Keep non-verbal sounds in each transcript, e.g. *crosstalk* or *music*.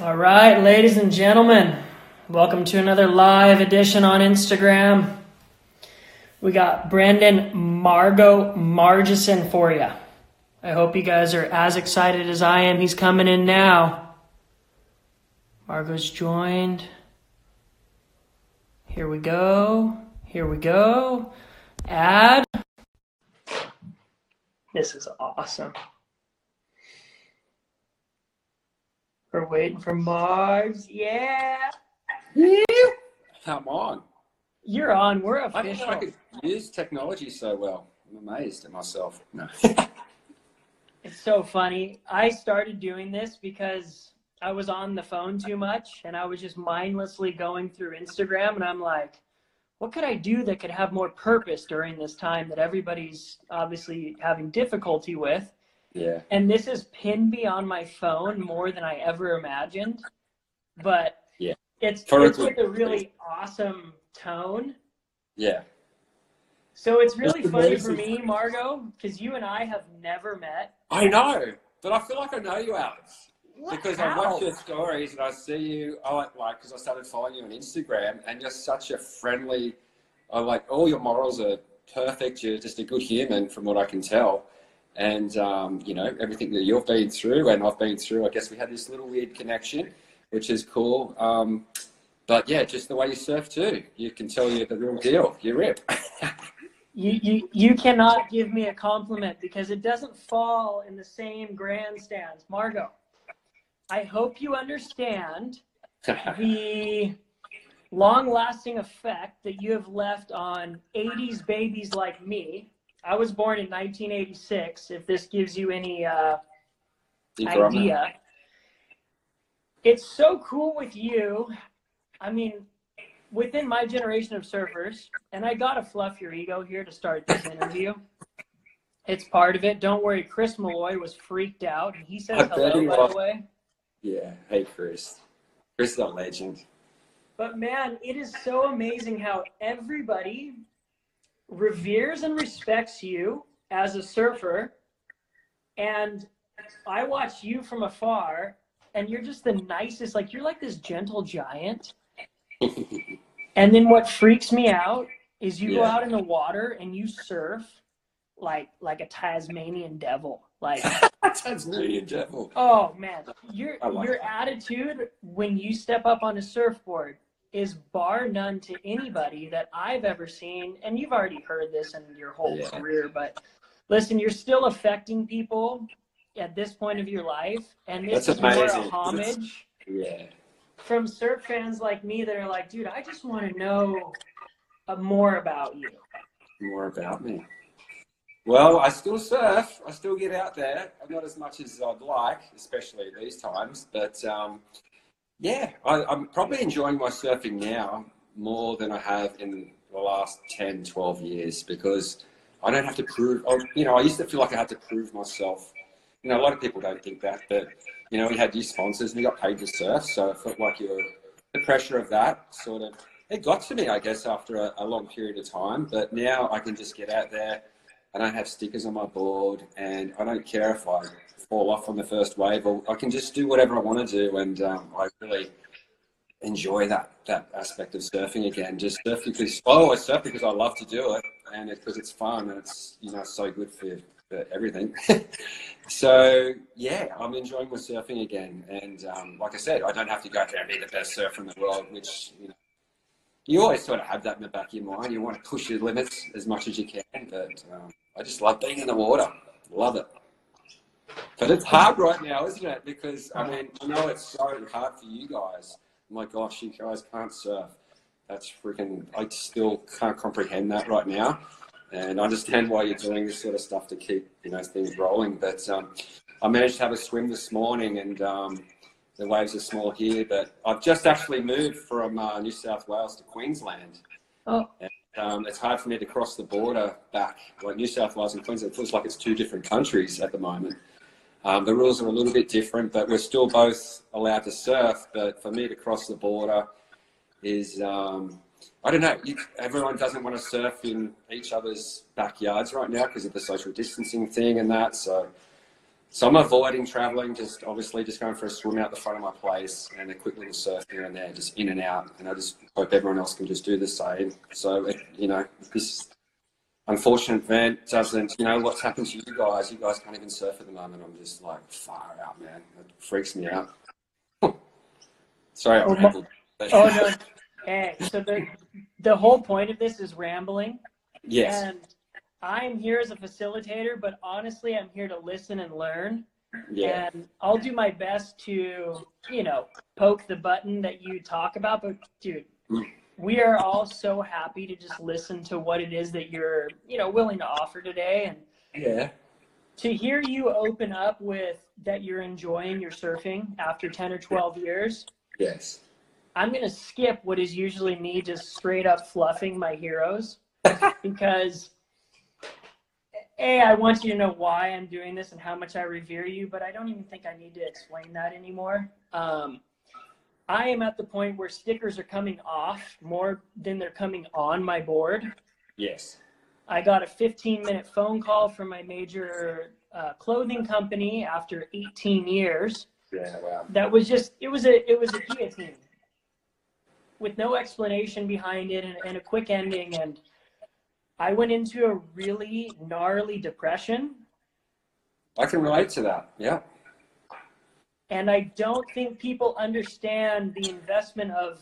All right, ladies and gentlemen, welcome to another live edition on Instagram. We got Brenden Margo Margieson for you. I hope you guys are as excited as I am. He's coming in now. Margo's joined. Here we go. Here we go. Add. This is awesome. We're waiting for Mars. Yeah. I'm on. You're on. We're I didn't official. know I could use technology so well. I'm amazed at myself. No. *laughs* It's so funny. I started doing this because I was on the phone too much and I was just mindlessly going through Instagram and I'm like, what could I do that could have more purpose during this time that everybody's obviously having difficulty with? Yeah. And this is pinned me on my phone more than I ever imagined. But Yeah. it's it's with a really awesome tone. Yeah. So it's really That's funny for me, Margo, because you and I have never met. I know, but I feel like I know you, Alex. Because I watch your stories and I see you, I like, like, because I started following you on Instagram and you're such a friendly, I like, all your morals are perfect. You're just a good human from what I can tell. And, um, you know, everything that you've been through and I've been through, I guess we had this little weird connection, which is cool. Um, but yeah, just the way you surf too. You can tell you're the real deal. You rip. *laughs* You, you you cannot give me a compliment because it doesn't fall in the same grandstands. Margot, I hope you understand *laughs* the long lasting effect that you have left on 80s babies like me. I was born in 1986, if this gives you any uh, idea. It's so cool with you. I mean, within my generation of surfers, and I gotta fluff your ego here to start this interview. It's part of it. Don't worry, Chris Malloy was freaked out. and He says I hello, he by was. the way. Yeah. Hey, Chris. Chris is a legend. But man, it is so amazing how everybody reveres and respects you as a surfer. And I watch you from afar, and you're just the nicest. Like, you're like this gentle giant. *laughs* And then what freaks me out is you go out in the water and you surf like like a Tasmanian devil. Like, *laughs* Tasmanian devil. oh man, your like your that. attitude when you step up on a surfboard is bar none to anybody that I've ever seen. And you've already heard this in your whole Yeah. career, but listen, you're still affecting people at this point of your life, and this That's is more a homage Yeah. from surf fans like me that are like, dude, I just want to know uh, more about you. More about me. Well, I still surf. I still get out there. Not as much as I'd like, especially these times. But um, yeah, I, I'm probably enjoying my surfing now more than I have in the last 10, 12 years because I don't have to prove, you know, I used to feel like I had to prove myself. You know, a lot of people don't think that, but, you know, we had these sponsors and we got paid to surf. So it felt like you were, the pressure of that sort of, it got to me, I guess, after a, a long period of time. But now I can just get out there. I don't have stickers on my board and I don't care if I fall off on the first wave or I can just do whatever I want to do. And um, I really enjoy that, that aspect of surfing again. Just surf because, oh, I surf because I love to do it and it's because it's fun and it's, you know, so good for, for everything. *laughs* so yeah, I'm enjoying my surfing again. And um, like I said, I don't have to go out there and be the best surfer in the world, which, you know, you always sort of have that in the back of your mind. You want to push your limits as much as you can, but um, I just love being in the water. Love it. But it's hard right now, isn't it? Because I mean, I know it's so hard for you guys. My gosh, you guys can't surf. That's freaking. I still can't comprehend that right now, and I understand why you're doing this sort of stuff to keep you know things rolling. But um, I managed to have a swim this morning, and um, the waves are small here. But I've just actually moved from uh, New South Wales to Queensland. Oh. Um, it's hard for me to cross the border back. Like New South Wales and Queensland, it feels like it's two different countries at the moment. Um, the rules are a little bit different, but we're still both allowed to surf. But for me to cross the border is, um, I don't know, you, everyone doesn't want to surf in each other's backyards right now because of the social distancing thing and that. So So I'm avoiding traveling, just obviously just going for a swim out the front of my place and a quick little surf here and there, just in and out. And I just hope everyone else can just do the same. So, it, you know, this unfortunate event doesn't, you know, what's happened to you guys? You guys can't even surf at the moment. I'm just like, far out, man. It freaks me out. *laughs* Sorry, I Oh, rambled. *laughs* Oh no. Hey, so the the whole point of this is rambling. Yes. And I'm here as a facilitator, but honestly, I'm here to listen and learn. Yeah. And I'll do my best to, you know, poke the button that you talk about. But dude, Mm. We are all so happy to just listen to what it is that you're, you know, willing to offer today. And Yeah. to hear you open up with that you're enjoying your surfing after 10 or 12 years, Yes. I'm going to skip what is usually me just straight up fluffing my heroes *laughs* because A, I want you to know why I'm doing this and how much I revere you, but I don't even think I need to explain that anymore. Um, I am at the point where stickers are coming off more than they're coming on my board. Yes. I got a 15 minute phone call from my major uh, clothing company after 18 years Yeah. Wow. that was just it was a it was a guillotine with no explanation behind it and, and a quick ending and i went into a really gnarly depression I can relate to that. Yeah. And i don't think people understand the investment of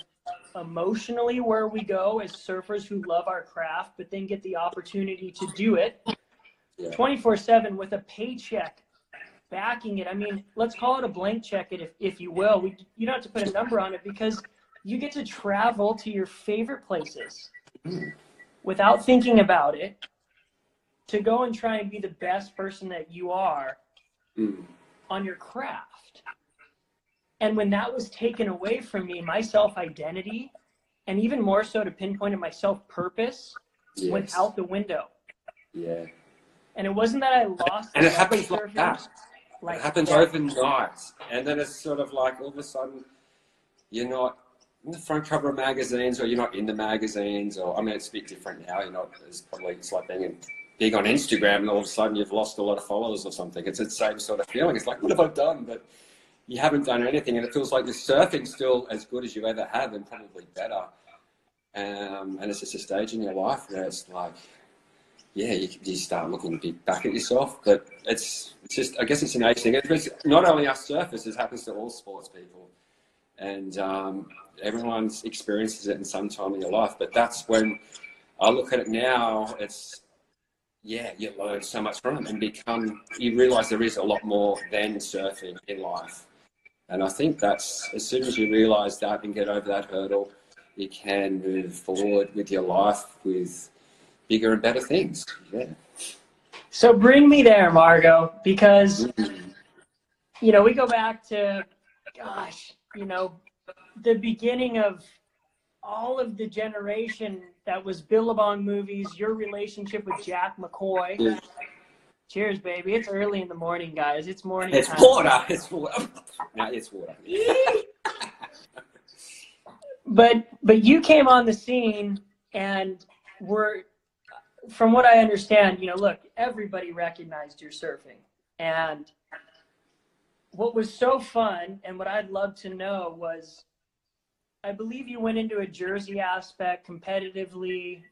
emotionally where we go as surfers who love our craft but then get the opportunity to do it 24/7 with a paycheck backing it. I mean, let's call it a blank check it if, if you will. We you don't have to put a number on it because you get to travel to your favorite places without thinking about it to go and try and be the best person that you are Mm. On your craft. And when that was taken away from me, my self identity, and even more so to pinpoint it, my self purpose went out the window. Yeah. And it wasn't that I lost. And it happens like that. Like it happens that. overnight, and then it's sort of like all of a sudden you're not in the front cover of magazines, or you're not in the magazines, or I mean, it's a bit different now. You're not as probably it's like being in, big on Instagram, and all of a sudden you've lost a lot of followers or something. It's the same sort of feeling. It's like, what have I done? But you haven't done anything, and it feels like the surfing's still as good as you ever have, and probably better. Um, and it's just a stage in your life where it's like, yeah, you, you start looking back at yourself. But it's, it's just, I guess it's an age thing. It's not only us surfers, it happens to all sports people. And um, everyone experiences it in some time in your life. But that's when I look at it now, it's, yeah, you learn so much from it and become, you realize there is a lot more than surfing in life. And I think that's, as soon as you realize that and get over that hurdle, you can move forward with your life with bigger and better things. Yeah. So bring me there, Margo, because mm. you know we go back to, gosh, you know, the beginning of all of the generation that was Billabong movies. Your relationship with Jack McCoy. Cheers, baby! It's early in the morning, guys. It's morning. It's time. water. It's water. *laughs* no, it's water. *laughs* but but you came on the scene and were from what i understand you know look everybody recognized your surfing and what was so fun and what i'd love to know was i believe you went into a jersey aspect competitively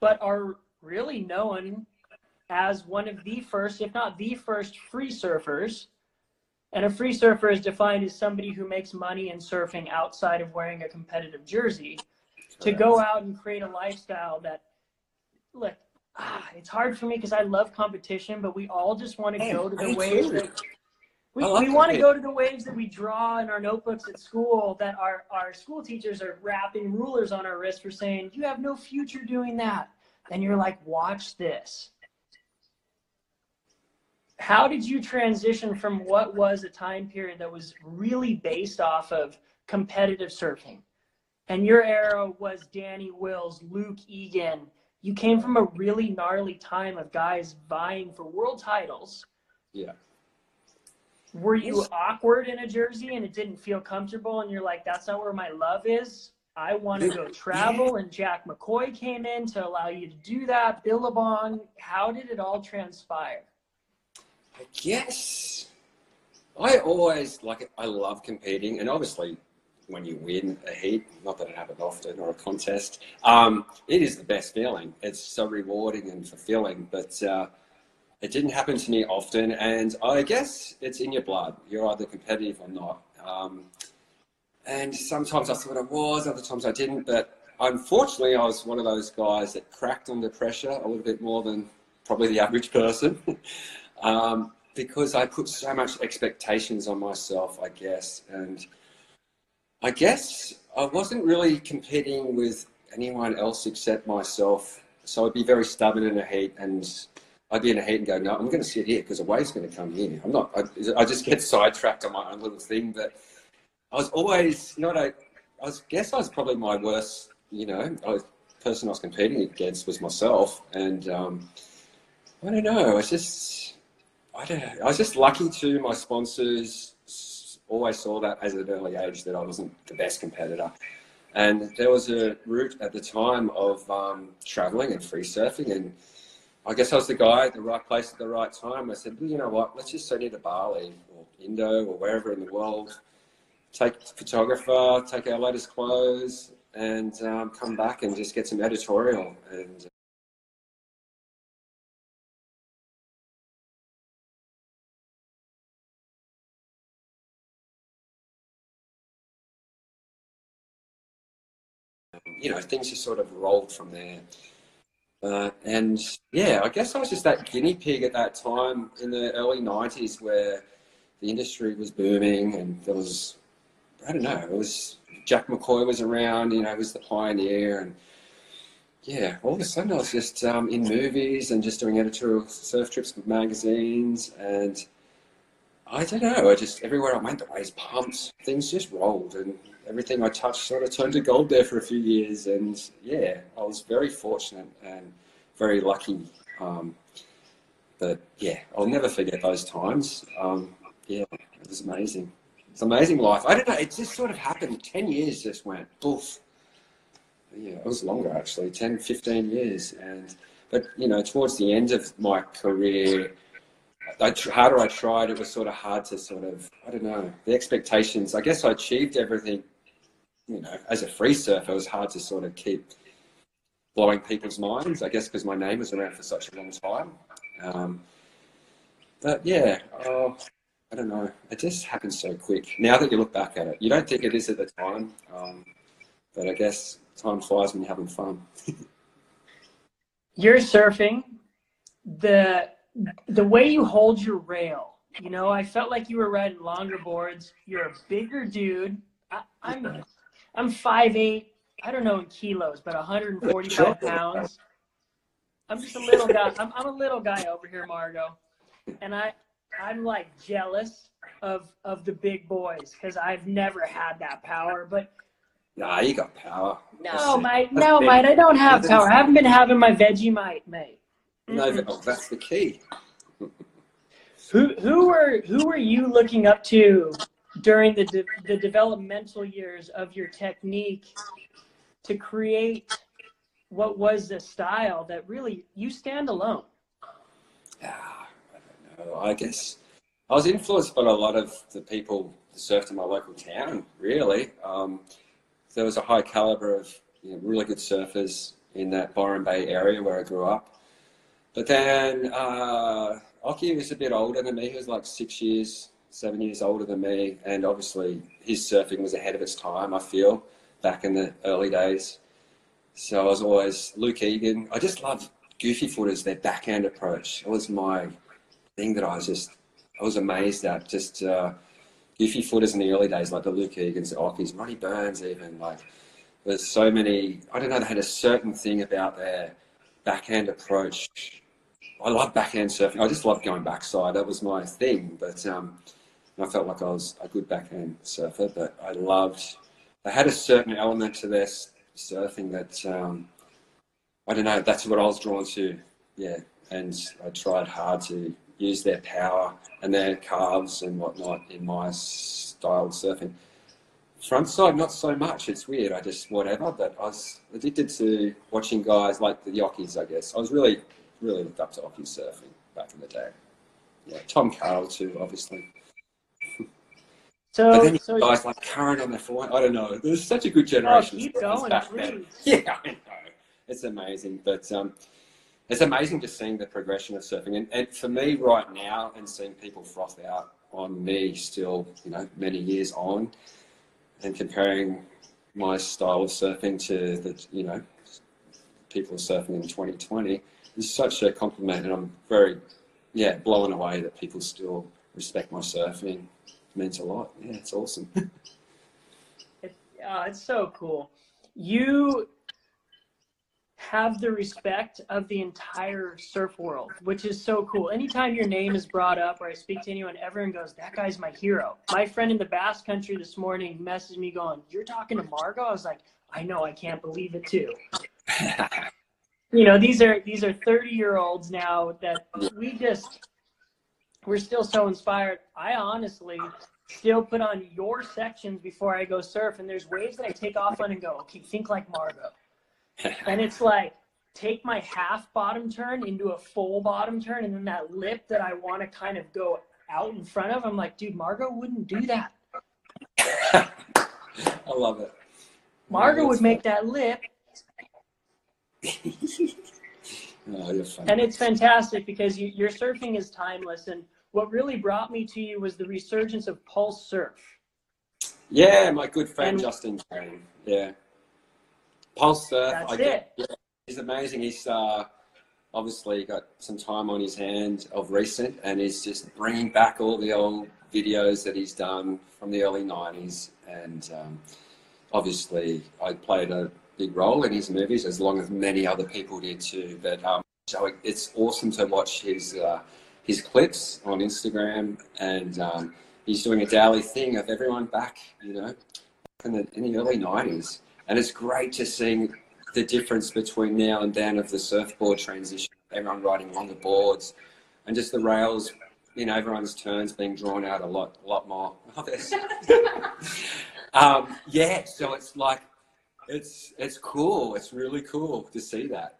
but are really known as one of the first if not the first free surfers. And a free surfer is defined as somebody who makes money in surfing outside of wearing a competitive jersey. To go out and create a lifestyle that, look, ah, it's hard for me because I love competition, but we all just want to Hey, go to the waves that we, we want to go to the waves that we draw in our notebooks at school that our, our school teachers are wrapping rulers on our wrists for saying, you have no future doing that. And you're like, watch this. How did you transition from what was a time period that was really based off of competitive surfing? And your era was danny wills luke egan. You came from a really gnarly time of guys vying for world titles. Yeah. Were you awkward in a jersey and it didn't feel comfortable and you're like that's not where my love is. I want to go *laughs* travel and jack mccoy came in to allow you to do that. Billabong how did it all transpire? I guess I always like I love competing, and obviously when you win a heat, not that it happens often or a contest, um, it is the best feeling. It's so rewarding and fulfilling, but uh, it didn't happen to me often, and I guess it's in your blood. You're either competitive or not. Um, and sometimes I thought I was, other times I didn't, but unfortunately, I was one of those guys that cracked under pressure a little bit more than probably the average person. *laughs* um, because I put so much expectations on myself, I guess. And I guess I wasn't really competing with anyone else except myself. So I'd be very stubborn in a heat and I'd be in a heat and go, no, I'm going to sit here because a wave's going to come here. I'm not, I, I, just get *laughs* sidetracked on my own little thing. But I was always not a, I was, guess I was probably my worst, you know, I was, person I was competing against was myself. And um, I don't know, I was just, I don't know, I was just lucky to my sponsors always saw that as an early age that I wasn't the best competitor. And there was a route at the time of um, traveling and free surfing. And I guess I was the guy at the right place at the right time. I said, well, you know what, let's just send you to Bali or Indo or wherever in the world, take photographer, take our latest clothes, and um, come back and just get some editorial. And you know, things just sort of rolled from there. Uh, and yeah, I guess I was just that guinea pig at that time in the early 90s where the industry was booming and there was, I don't know, it was Jack McCoy was around, you know, was the pioneer. And yeah, all of a sudden I was just um, in movies and just doing editorial surf trips with magazines. And I don't know, I just, everywhere I went, the waves pumped, things just rolled. And everything I touched sort of turned to gold there for a few years. And yeah, I was very fortunate and very lucky. Um, but yeah, I'll never forget those times. Um, yeah, it was amazing. It's amazing life. I don't know, it just sort of happened. 10 years just went poof. Yeah, it was longer actually, 10, 15 years. And, but you know, towards the end of my career, I, harder I tried, it was sort of hard to sort of, I don't know, the expectations. I guess I achieved everything you know, as a free surfer, it was hard to sort of keep blowing people's minds, I guess, because my name was around for such a long time. Um, but yeah, oh, I don't know. It just happened so quick. Now that you look back at it, you don't think it is at the time, um, but I guess time flies when you're having fun. you're surfing. The the way you hold your rail, you know, I felt like you were riding longer boards. You're a bigger dude. I, I'm I'm five eight. I don't know in kilos, but 145 pounds. I'm just a little guy. I'm, I'm a little guy over here, Margo, and I I'm like jealous of of the big boys because I've never had that power. But nah, you got power. No, mate. No, mate. I don't have power. I haven't been having my Vegemite, mate. No, oh, that's the key. who who were who were you looking up to during the, de- the developmental years of your technique to create what was the style that really you stand alone? Yeah, I don't know. I guess I was influenced by a lot of the people that surfed in my local town, really. Um, there was a high caliber of you know, really good surfers in that Byron Bay area where I grew up. But then uh, Occy was a bit older than me. He was like six years seven years older than me, and obviously his surfing was ahead of its time. I feel back in the early days. So I was always Luke Egan. I just love goofy footers. Their backhand approach. It was my thing that I was just I was amazed at. Just uh, goofy footers in the early days, like the Luke Egans, the Occys, Ronnie Burns, even like there's so many. I don't know. They had a certain thing about their backhand approach. I love backhand surfing. I just love going backside. That was my thing. But um, I felt like I was a good backhand surfer, but I loved, they had a certain element to their surfing that, um, I don't know, that's what I was drawn to. Yeah. And I tried hard to use their power and their calves and whatnot in my style of surfing. Front side, not so much. It's weird. I just, whatever. But I was addicted to watching guys like the Occys, I guess. I was really, really looked up to Occy surfing back in the day. yeah, Tom Carroll too, obviously. So, but then so guys like Curren on the floor. I don't know. There's such a good generation. oh, generation. keep going, back then. *laughs* Yeah, I know. It's amazing, but um, it's amazing just seeing the progression of surfing. And, and for me right now, and seeing people froth out on me still, you know, many years on, and comparing my style of surfing to the, you know, people surfing in 2020 is such a compliment, and I'm very, yeah, blown away that people still respect my surfing. It means a lot. Yeah, it's awesome. *laughs* It, uh, it's so cool. You have the respect of the entire surf world, which is so cool. Anytime your name is brought up or I speak to anyone, everyone goes, That guy's my hero. My friend in the Basque country this morning messaged me going, You're talking to Margo? I was like, I know, I can't believe it too. *laughs* you know, these are these are 30 year olds now that we just we're still so inspired. I honestly still put on your sections before I go surf, and there's waves that I take off on and go, okay, think like Margo. *laughs* and it's like take my half bottom turn into a full bottom turn, and then that lip that I want to kind of go out in front of. I'm like, dude, Margo wouldn't do that. *laughs* I love it. Margo would make that lip, *laughs* And it's fantastic because you, your surfing is timeless. And what really brought me to you was the resurgence of pulse surf. Yeah, my good friend And- Justin. Yeah. Pulse Surf. That's I it. yeah, he's amazing. He's uh, obviously got some time on his hand of recent and he's just bringing back all the old videos that he's done from the early 90s. And um, obviously, I played a big role in his movies, as long as many other people did too. But um, so it- it's awesome to watch his. Uh, his clips on Instagram, and um, he's doing a daily thing of everyone back, you know, in the, in the early 90s. And it's great to see the difference between now and then of the surfboard transition, everyone riding longer boards, and just the rails, you know, everyone's turns being drawn out a lot, a lot more. *laughs* Um, yeah, so it's like, it's it's cool. It's really cool to see that.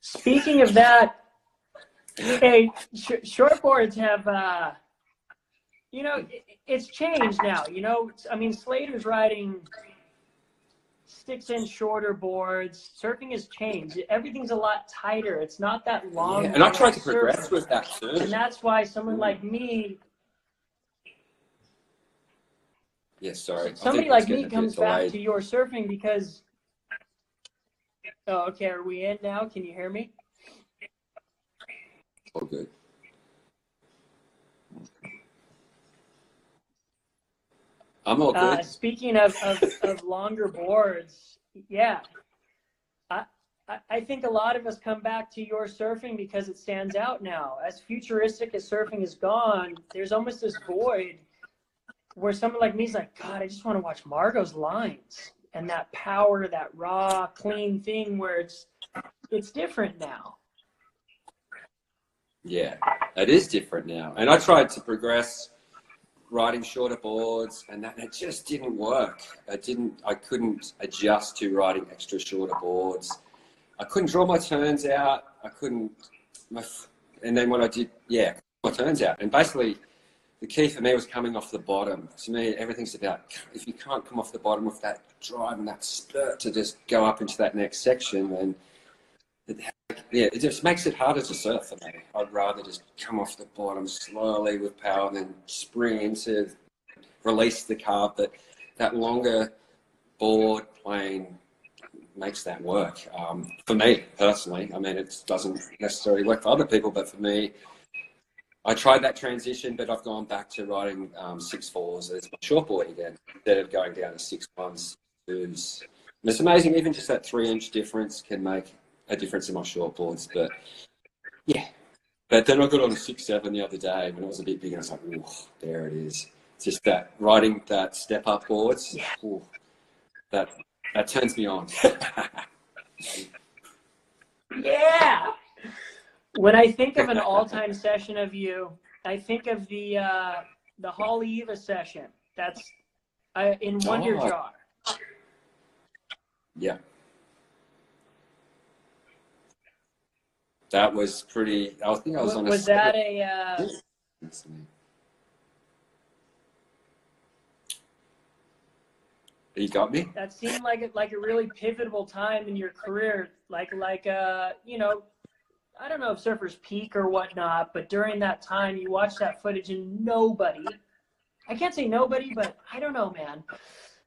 Speaking of that, hey, sh- shortboards have, uh, you know, it, it's changed now. You know, I mean, Slater's riding six inch shorter boards. Surfing has changed. Everything's a lot tighter. It's not that long. Yeah, and I tried to progress with that too. And that's why someone like me, Yes, sorry. Somebody like me getting a bit comes back delayed. to your surfing because. Oh, okay. Are we in now? Can you hear me? All good. I'm all Uh, good. speaking of, of, of *laughs* longer boards, yeah. I- I think a lot of us come back to your surfing because it stands out now. As futuristic as surfing is gone, there's almost this void where someone like me is like, God, I just want to watch Margo's lines and that power, that raw, clean thing where it's it's different now. Yeah, it is different now. And I tried to progress riding shorter boards and that it just didn't work. I didn't I couldn't adjust to riding extra shorter boards. I couldn't draw my turns out. I couldn't my and then when I did yeah, my turns out. And basically the key for me was coming off the bottom. To me, everything's about if you can't come off the bottom with that drive and that spurt to just go up into that next section, then it, yeah, it just makes it harder to surf for me. I'd rather just come off the bottom slowly with power than spring into, release the carve. But that longer board plane makes that work. Um, for me personally, I mean, it doesn't necessarily work for other people, but for me, I tried that transition, but I've gone back to riding um, six fours as my shortboard again instead of going down to six ones, twos. And it's amazing, even just that three inch difference can make a difference in my shortboards. But yeah, but then I got on a six seven the other day when it was a bit bigger. I was like, "Ooh, there it is." It's just that riding that step up boards. Yeah. ooh, that that turns me on. *laughs* Yeah. When I think of an all-time session of you, I think of the uh, the Haleiwa session. That's uh, in Wonder Oh. Jar. yeah. that was pretty. I think I was was, on a. was that a uh, You got me. that seemed like a, like a really pivotal time in your career, like like uh you know, I don't know if surfers peak or whatnot, but during that time you watch that footage and nobody, I can't say nobody, but I don't know, man.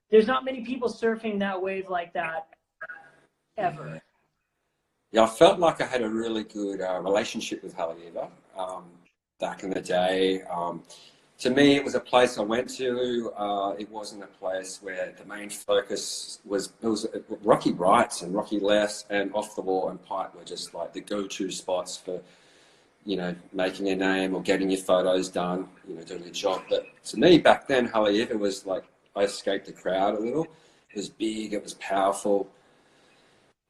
There's not many people surfing that wave like that ever. Yeah, I felt like I had a really good uh, relationship with Haleiwa um, back in the day. Um, to me, it was a place I went to. Uh, it wasn't a place where the main focus was. It was rocky rights and rocky lefts and off the wall and pipe were just like the go-to spots for, you know, making a name or getting your photos done. You know, doing a job. But to me, back then, Haleiwa was like I escaped the crowd a little. It was big. It was powerful.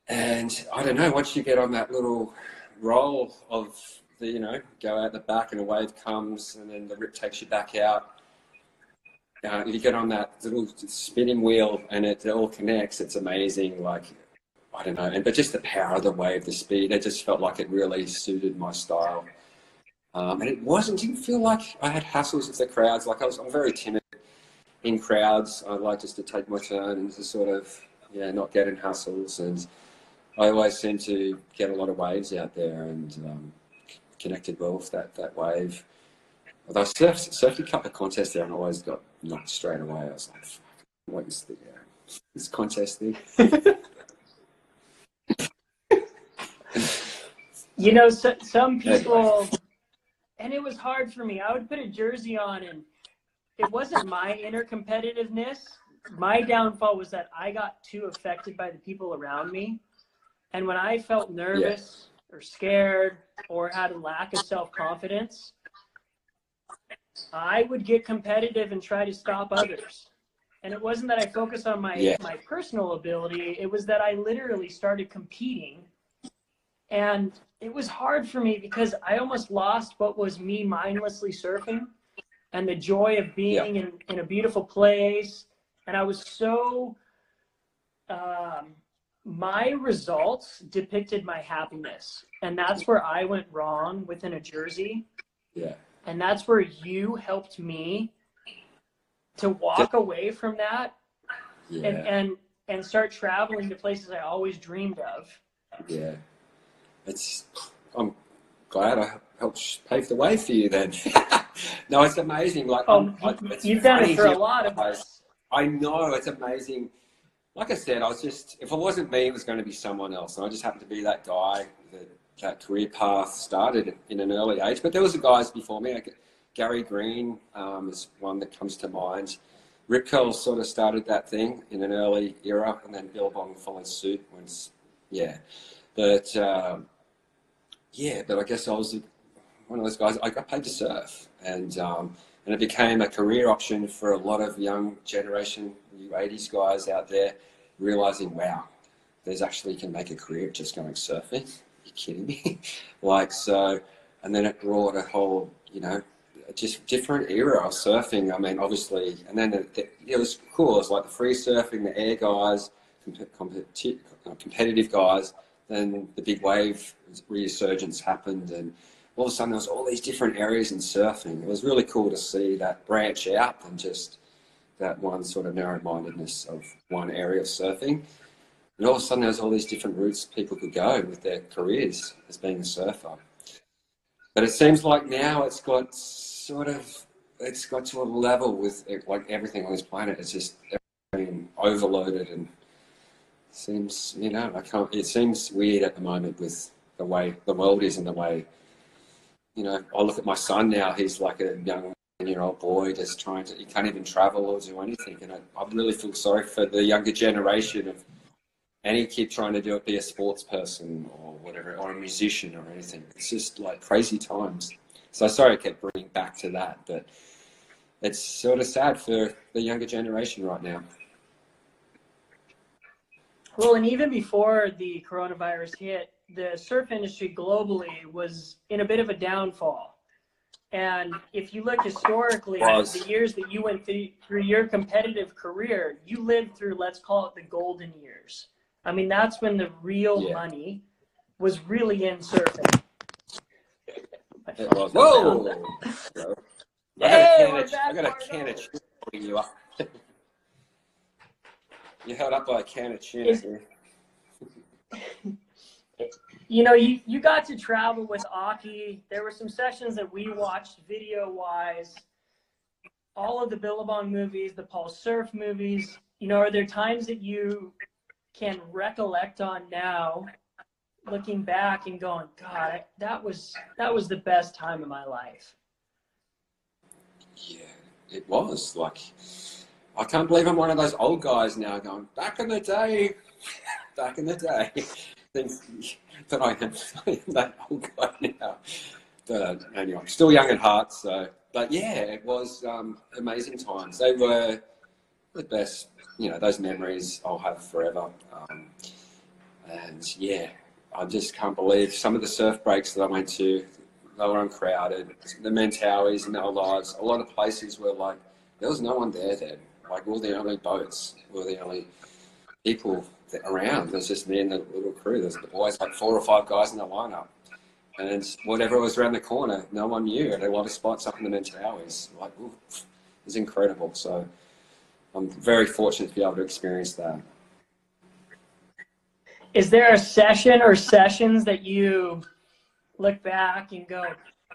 And I don't know. Once you get on that little roll of the, you know, go out the back and a wave comes and then the rip takes you back out. Uh, you get on that little spinning wheel and it, it all connects, it's amazing. Like, I don't know. And, but just the power of the wave, the speed, it just felt like it really suited my style. Um, and it wasn't, didn't feel like I had hassles with the crowds. Like I was, I'm very timid in crowds. I like just to take my turn and to sort of, yeah, not get in hassles. And I always seem to get a lot of waves out there and, um, connected well with that, that wave. Although I surfed, surfed a couple of contests there and I always got knocked straight away. I was like, what is the, uh, this contest thing? *laughs* You know, so, some people, and it was hard for me. I would put a jersey on, and it wasn't my inner competitiveness. My downfall was that I got too affected by the people around me. And when I felt nervous or scared or had a lack of self confidence, I would get competitive and try to stop others. And it wasn't that I focused on my, Yeah. my personal ability, it was that I literally started competing. And it was hard for me because I almost lost what was me mindlessly surfing and the joy of being in, in a beautiful place. And I was so, um, my results depicted my happiness. And that's where I went wrong within a jersey. Yeah. And that's where you helped me to walk away from that Yeah. and, and, and start traveling to places I always dreamed of. Yeah, it's. I'm glad I helped pave the way for you. Then, *laughs* no, it's amazing. Like, Oh, I- it's you've done it for a lot of us. I know it's amazing. Like I said, I was just. If it wasn't me, it was going to be someone else, and I just happened to be that guy that that career path started in an early age. But there was the guys before me. Like Gary Green um, is one that comes to mind. Rip Curl sort of started that thing in an early era, and then Billabong followed suit. Yeah, but um, yeah, but I guess I was one of those guys. I got paid to surf, and um, and it became a career option for a lot of young generation, you '80s guys out there, realizing, wow, there's actually can make a career just going surfing. you kidding me? *laughs* like so, and then it brought a whole, you know, just different era of surfing. I mean, obviously, and then it, it, was cool. It was like the free surfing, the air guys, uh, competitive guys. Then the big wave resurgence happened, and all of a sudden there was all these different areas in surfing. It was really cool to see that branch out and just that one sort of narrow-mindedness of one area of surfing. And all of a sudden there was all these different routes people could go with their careers as being a surfer. But it seems like now it's got sort of it's got to a level with like everything on this planet. It's just everything overloaded and seems you know I can't. It seems weird at the moment with the way the world is and the way you know. I look at my son now. He's like a young year old boy just trying to. He can't even travel or do anything. And I, I really feel sorry for the younger generation of any kid trying to do it, be a sports person or whatever, or a musician or anything. It's just like crazy times. So sorry I kept bringing back to that, but it's sort of sad for the younger generation right now. Well, and even before the coronavirus hit, the surf industry globally was in a bit of a downfall. And if you look historically at the years that you went through, through your competitive career, you lived through, let's call it the golden years. I mean, that's when the real Yeah. money was really in surfing. It was. Whoa! *laughs* I got Hey, a can of, back, I got a can of chin you up. *laughs* you held up by a can of chin. Is- here. *laughs* You know, you, you got to travel with Occy. There were some sessions that we watched video wise. All of the Billabong movies, the Pulse Surf movies. You know, are there times that you can recollect on now, looking back and going, God, that was that was the best time of my life. Yeah, it was. Like, I can't believe I'm one of those old guys now going, back in the day, *laughs* back in the day. *laughs* *laughs* That I am, I am that old guy now. But anyway, still young at heart. So, but yeah, it was um, amazing times. They were the best. You know, those memories I'll have forever. Um, and yeah, I just can't believe some of the surf breaks that I went to. They were uncrowded. The Mentawais and our lives. A lot of places were like there was no one there then. Like were the only boats. We were the only people around. There's just me and the little crew. There's always like four or five guys in the lineup. And whatever was around the corner, no one knew. They wanted spots up in the Mentawais. Like, ooh, it was incredible. So I'm very fortunate to be able to experience that. Is there a session or sessions that you look back and go,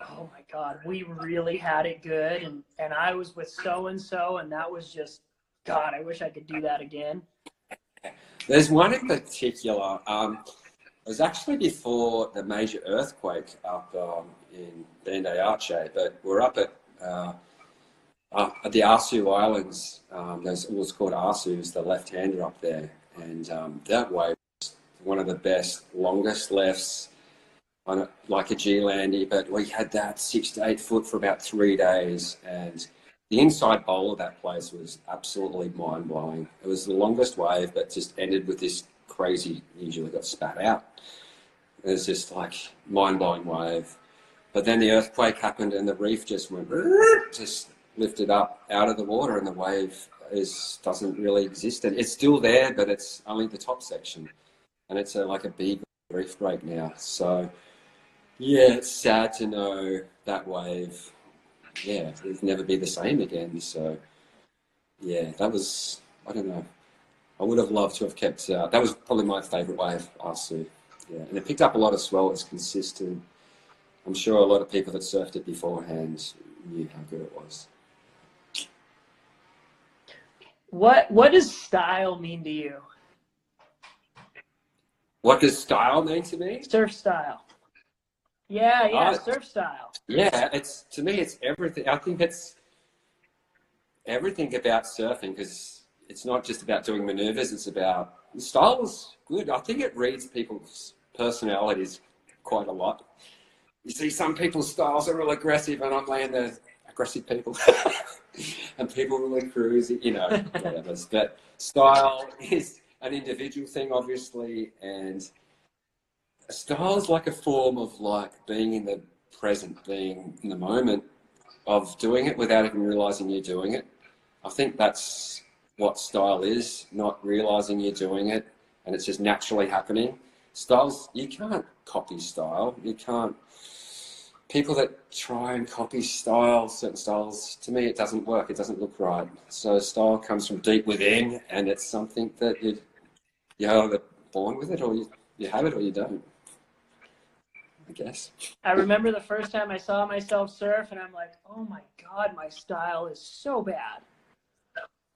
oh my God, we really had it good. And, and I was with so and so, and that was just, God, I wish I could do that again. *laughs* There's one in particular. Um, it was actually before the major earthquake up um, in Banda Aceh, but we're up at uh, up at the Asu Islands. Um, there's what's called Asus, the left-hander up there, and um, that wave was one of the best, longest lefts on a, like a G landy. But we had that six to eight foot for about three days, and the inside bowl of that place was absolutely mind blowing. It was the longest wave, but just ended with this crazy, usually got spat out. It was just like mind blowing wave. But then the earthquake happened and the reef just went, *laughs* just lifted up out of the water and the wave is doesn't really exist. And it's still there, but it's only the top section. And it's a, like a big reef break now. So yeah, it's sad to know that wave yeah, it'd never be the same again. So, yeah, that was, I don't know. I would have loved to have kept, uh, that was probably my favourite wave, Asu. Yeah, and it picked up a lot of swell, it's consistent. I'm sure a lot of people that surfed it beforehand knew how good it was. What, what does style mean to you? What does style mean to me? Surf style. Yeah, yeah, Oh. surf style. Yeah, it's to me, it's everything. I think it's everything about surfing because it's not just about doing maneuvers. It's about the style is good. I think it reads people's personalities quite a lot. You see, some people's styles are real aggressive, and I'm laying the aggressive people, *laughs* and people really cruisy, you know, *laughs* whatever. but style is an individual thing, obviously, and style is like a form of like being in the present, being in the moment of doing it without even realizing you're doing it. I think that's what style is, not realizing you're doing it and it's just naturally happening. Styles, you can't copy style. You can't. People that try and copy style, certain styles, to me, it doesn't work. It doesn't look right. So style comes from deep within, and it's something that you, you're either born with it, or you, you have it, or you don't. I guess. I remember the first time I saw myself surf, and I'm like, oh my God, my style is so bad.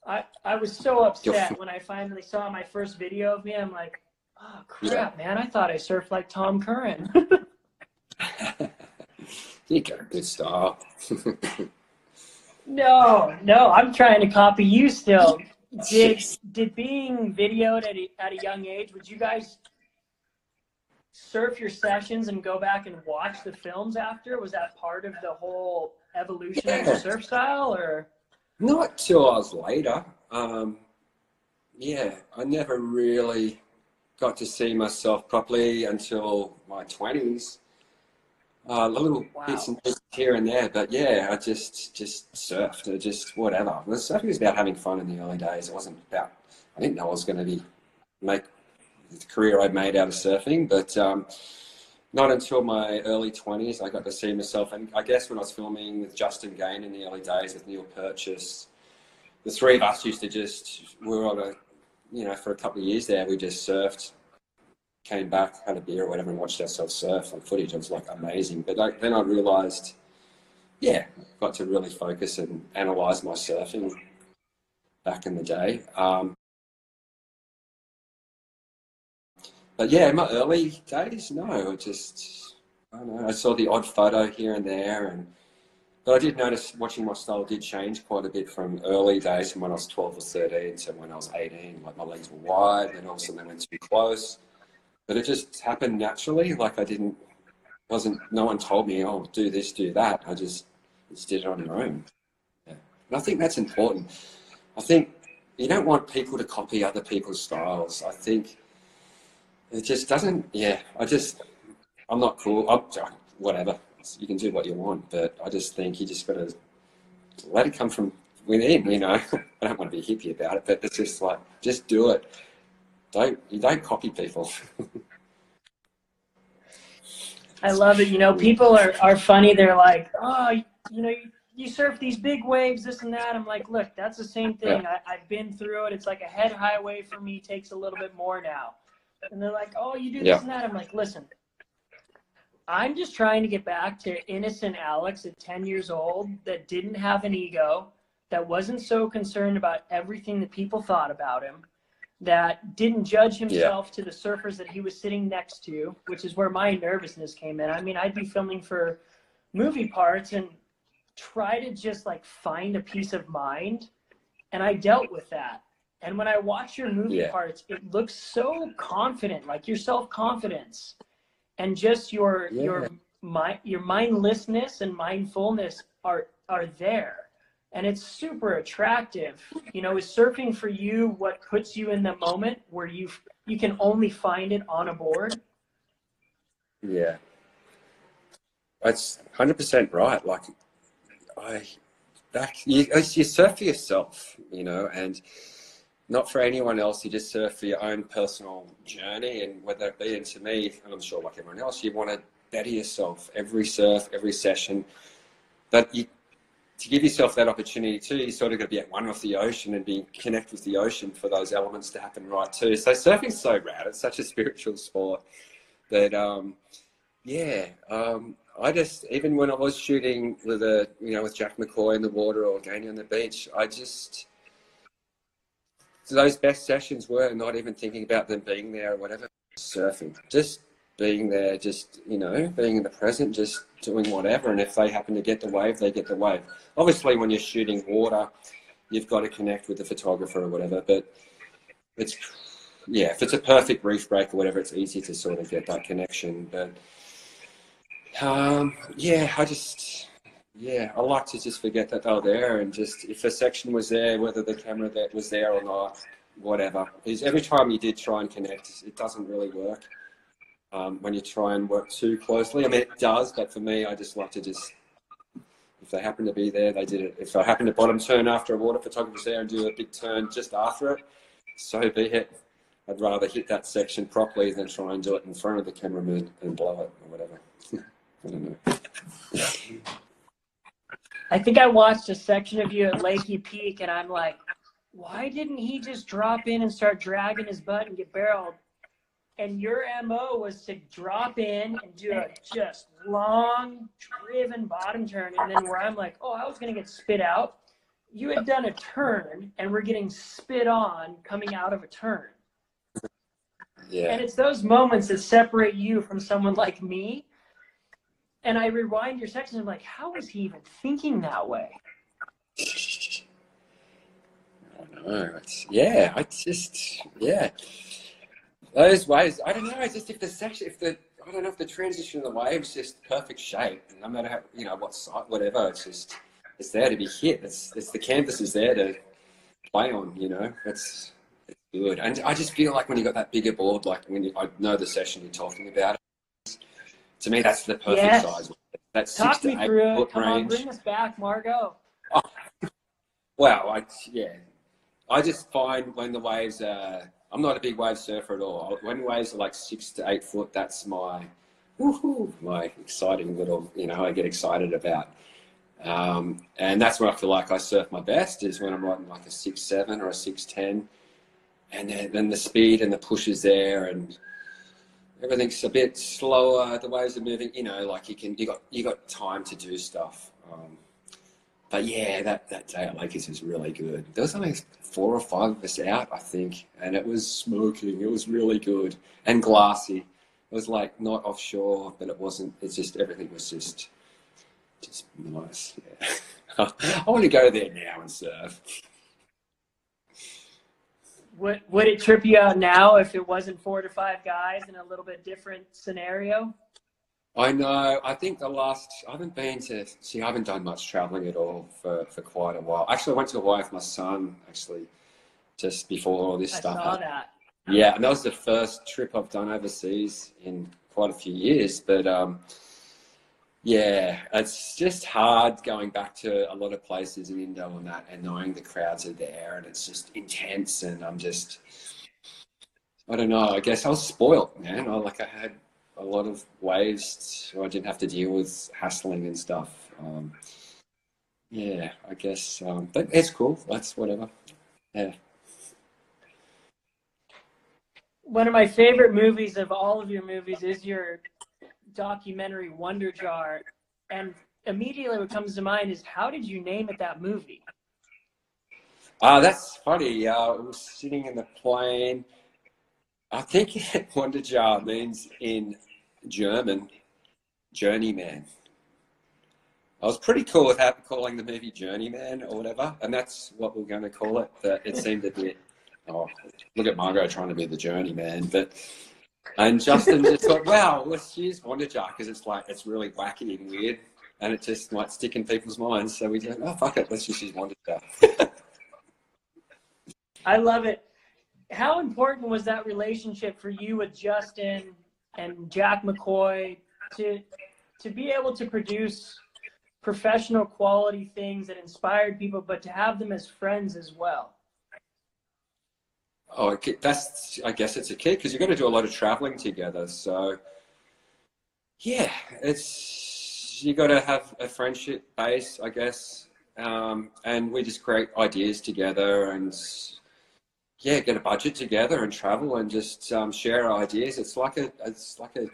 I, I was so upset when I finally saw my first video of me. I'm like, oh crap, man, I thought I surfed like Tom Curren. *laughs* you got a good style. no, no, I'm trying to copy you still. *laughs* Did, did being videoed at a, at a young age, would you guys surf your sessions and go back and watch the films after? Was that part of the whole evolution of your surf style or? Not till I was later. Um, yeah, I never really got to see myself properly until my 20s. Uh, a little Wow. bits and pieces here and there, but yeah, I just just surfed, or just whatever. The surfing was about having fun in the early days. It wasn't about. I didn't know I was going to be make the career I made out of surfing, but um, not until my early 20s I got to see myself. And I guess when I was filming with Justin Gane in the early days with Neil Purchase, the three of us used to just, we were on a, you know, for a couple of years there, we just surfed, came back, had a beer or whatever, and watched ourselves surf on footage. It was like amazing. But I, then I realized, yeah, got to really focus and analyze my surfing back in the day. Um, but yeah, my early days, no, just I don't know. I saw the odd photo here and there, and but I did notice watching my style did change quite a bit from early days, from when I was twelve or thirteen to when I was eighteen. Like my legs were wide, and sudden they went too close. But it just happened naturally. Like I didn't, wasn't. No one told me, "Oh, do this, do that." I just, just did it on your own. Yeah. And I think that's important. I think you don't want people to copy other people's styles. I think it just doesn't. Yeah, I just I'm not cool. I'm, whatever. You can do what you want, but I just think you just got to let it come from within. You know, *laughs* I don't want to be hippie about it, but it's just like just do it. Don't you don't copy people. *laughs* I love it. You know, people are, are funny. They're like, oh, you know, you, you surf these big waves, this and that. I'm like, look, that's the same thing. Yeah. I, I've been through it. It's like a head highway for me takes a little bit more now. And they're like, oh, you do this Yeah. and that. I'm like, listen, I'm just trying to get back to innocent Alex at 10 years old that didn't have an ego, that wasn't so concerned about everything that people thought about him, that didn't judge himself to the surfers that he was sitting next to, which is where my nervousness came in. I mean, I'd be filming for movie parts and try to just like find a peace of mind. And I dealt with that. And when I watch your movie Yeah. parts, it looks so confident, like your self confidence and just your Yeah. your mind your mindlessness and mindfulness are are there. And it's super attractive. You know, is surfing for you what puts you in the moment where you you can only find it on a board? Yeah. That's hundred percent right. Like I back you, you surf for yourself, you know, and not for anyone else. You just surf for your own personal journey, and whether it be into me, and I'm sure like everyone else, you want to better yourself every surf, every session. But you to give yourself that opportunity too, you sort of got to be at one with the ocean and be connect with the ocean for those elements to happen right too. So surfing's so rad. It's such a spiritual sport that um, yeah, um, I just even when I was shooting with a you know with Jack McCoy in the water or Gainey on the beach, I just those best sessions were not even thinking about them being there or whatever. Surfing, just being there, just you know, being in the present, just doing whatever. And if they happen to get the wave, they get the wave. Obviously, when you're shooting water, you've got to connect with the photographer or whatever. But it's yeah, if it's a perfect reef break or whatever, it's easy to sort of get that connection. But um, yeah, I just yeah, I like to just forget that they're there and just if a section was there, whether the camera that was there or not, whatever. Is every time you did try and connect, it doesn't really work. Um, when you try and work too closely, I mean, it does, but for me, I just like to just if they happen to be there, they did it. If I happen to bottom turn after a water photographer's there and do a big turn just after it, so be it. I'd rather hit that section properly than try and do it in front of the cameraman and blow it or whatever. *laughs* I don't know. I think I watched a section of you at Lakey Peak, and I'm like, why didn't he just drop in and start dragging his butt and get barreled? And your MO was to drop in and do a just long, driven bottom turn. And then where I'm like, oh, I was going to get spit out. You had done a turn and we're getting spit on coming out of a turn. Yeah. And it's those moments that separate you from someone like me. And I rewind your section. I'm like, how was he even thinking that way? I yeah, I just yeah. Those waves, I don't know. It's just if the section, if the I don't know if the transition of the waves just perfect shape, no matter how you know what side, whatever. It's just it's there to be hit. It's it's the canvas is there to play on. You know, it's good. And I just feel like when you got that bigger board, like when you, I know the session you're talking about. To me, that's the perfect Yes. size. That six Talk to me eight through foot Come on, range. bring us back, Margo. *laughs* Well, I yeah, I just find when the waves are I'm not a big wave surfer at all. When waves are like six to eight foot, that's my woohoo, my exciting little, you know, I get excited about. Um, and that's when I feel like I surf my best is when I'm riding like a six seven or a six ten, and then, then the speed and the push is there, and everything's a bit slower. The waves are moving, you know, like you can you got you got time to do stuff. Um, but yeah, that that day at Lakeys was really good. There was only four or five of us out, I think, and it was smoking. It was really good and glassy. It was like not offshore, but it wasn't. It's just everything was just just nice. Yeah. *laughs* I want to go there now and surf. Would would it trip you out now if it wasn't four to five guys in a little bit different scenario? I know. I think the last I haven't been to see. I haven't done much traveling at all for, for quite a while. Actually, I went to Hawaii with my son. Actually, just before all this I stuff. saw that. Yeah, and that was the first trip I've done overseas in quite a few years. But um, yeah, it's just hard going back to a lot of places in Indo and that, and knowing the crowds are there, and it's just intense. And I'm just, I don't know. I guess I was spoiled, man. I like I had a lot of waves, so I didn't have to deal with hassling and stuff. Um, yeah, I guess, um, but it's cool. That's whatever. Yeah. One of my favorite movies of all of your movies is your documentary Wanderjahr, and immediately what comes to mind is how did you name it that movie? Uh, that's funny. Uh, I was sitting in the plane. I think *laughs* Wanderjahr means in German, journeyman. I was pretty cool with calling the movie Journeyman or whatever, and that's what we're going to call it. But it seemed a bit, oh, look at Margo trying to be the journeyman. But and Justin just thought, wow, let's use Wanderjahr because it's like it's really wacky and weird, and it just might stick in people's minds. So we just, oh fuck it, let's just use Wanderjahr. I love it. How important was that relationship for you with Justin and Jack McCoy to to be able to produce professional quality things that inspired people, but to have them as friends as well? Oh, that's I guess it's a key because you've got to do a lot of traveling together. So, yeah, it's you got to have a friendship base, I guess, um, and we just create ideas together and yeah, get a budget together and travel and just um, share our ideas. It's like a it's like a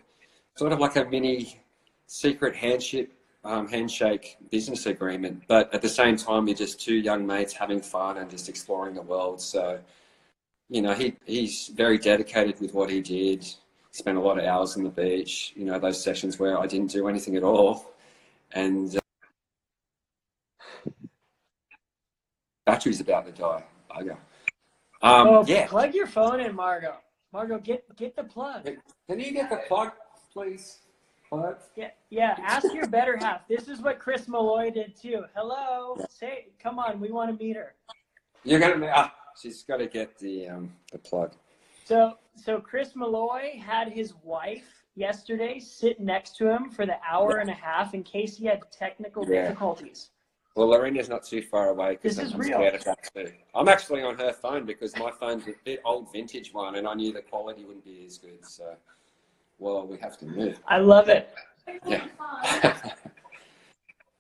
sort of like a mini secret handshake um, handshake business agreement, but at the same time, you're just two young mates having fun and just exploring the world. So you know, he he's very dedicated with what he did. Spent a lot of hours on the beach. You know, those sessions where I didn't do anything at all, and uh, battery's about to die. Bugger. Um, oh, yeah. plug your phone in, Margo. Margo, get get the plug. Can you get the plug, please? Plug. Yeah, yeah. Ask your better half. This is what Chris Malloy did too. Hello, say, come on, we want to meet her. You're gonna. Uh, she's got to get the um, the plug. So, so Chris Malloy had his wife yesterday sit next to him for the hour and a half in case he had technical Yeah. difficulties. Well, Lorena's not too far away because This I'm is I'm real. scared of that too. I'm actually on her phone because my phone's a bit old vintage one, and I knew the quality wouldn't be as good. So, well, we have to move. I love it. Yeah. *laughs*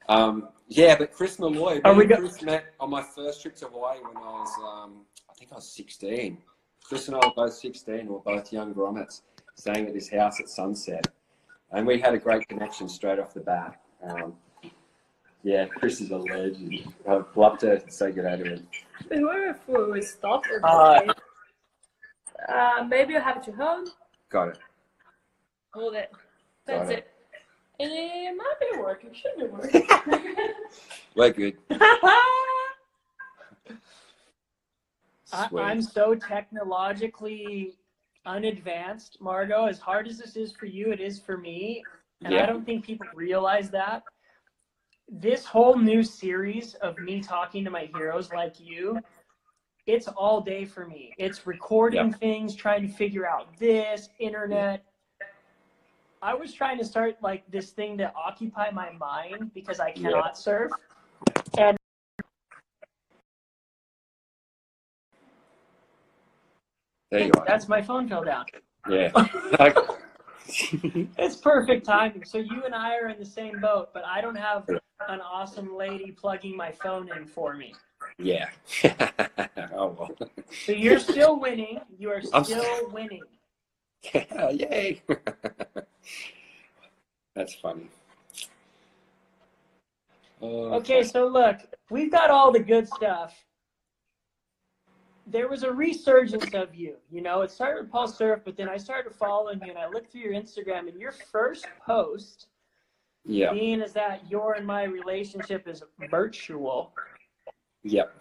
um, yeah, but Chris Malloy, me Are we and go- Chris met on my first trip to Hawaii when I was, um, I think I was 16. Chris and I were both 16. We were both young grommets staying at his house at sunset. And we had a great connection straight off the bat. Um, yeah, Chris is a legend. I'd love to say good day to him. Whoever we stop Uh, uh, maybe you have to hold. Got it. Hold it. That's it. it. It might be working. Should be working. *laughs* We're good. *laughs* I, I'm so technologically unadvanced, Margo. As hard as this is for you, it is for me. And I don't think people realize that. This whole new series of me talking to my heroes like you, it's all day for me. It's recording things, trying to figure out this, internet. I was trying to start like this thing to occupy my mind because I Yeah. cannot surf. And There you are. That's my phone fell down. Yeah. *laughs* It's perfect timing. So you and I are in the same boat, but I don't have an awesome lady plugging my phone in for me. yeah. *laughs* oh well. So you're still winning. You are I'm still winning. Yeah, yay. *laughs* That's funny. Oh, Okay, so look, we've got all the good stuff. There was a resurgence of you. You know, it started with Pulse Surf, but then I started following you and I looked through your Instagram and your first post, Yeah. being is that your and my relationship is virtual. Yep.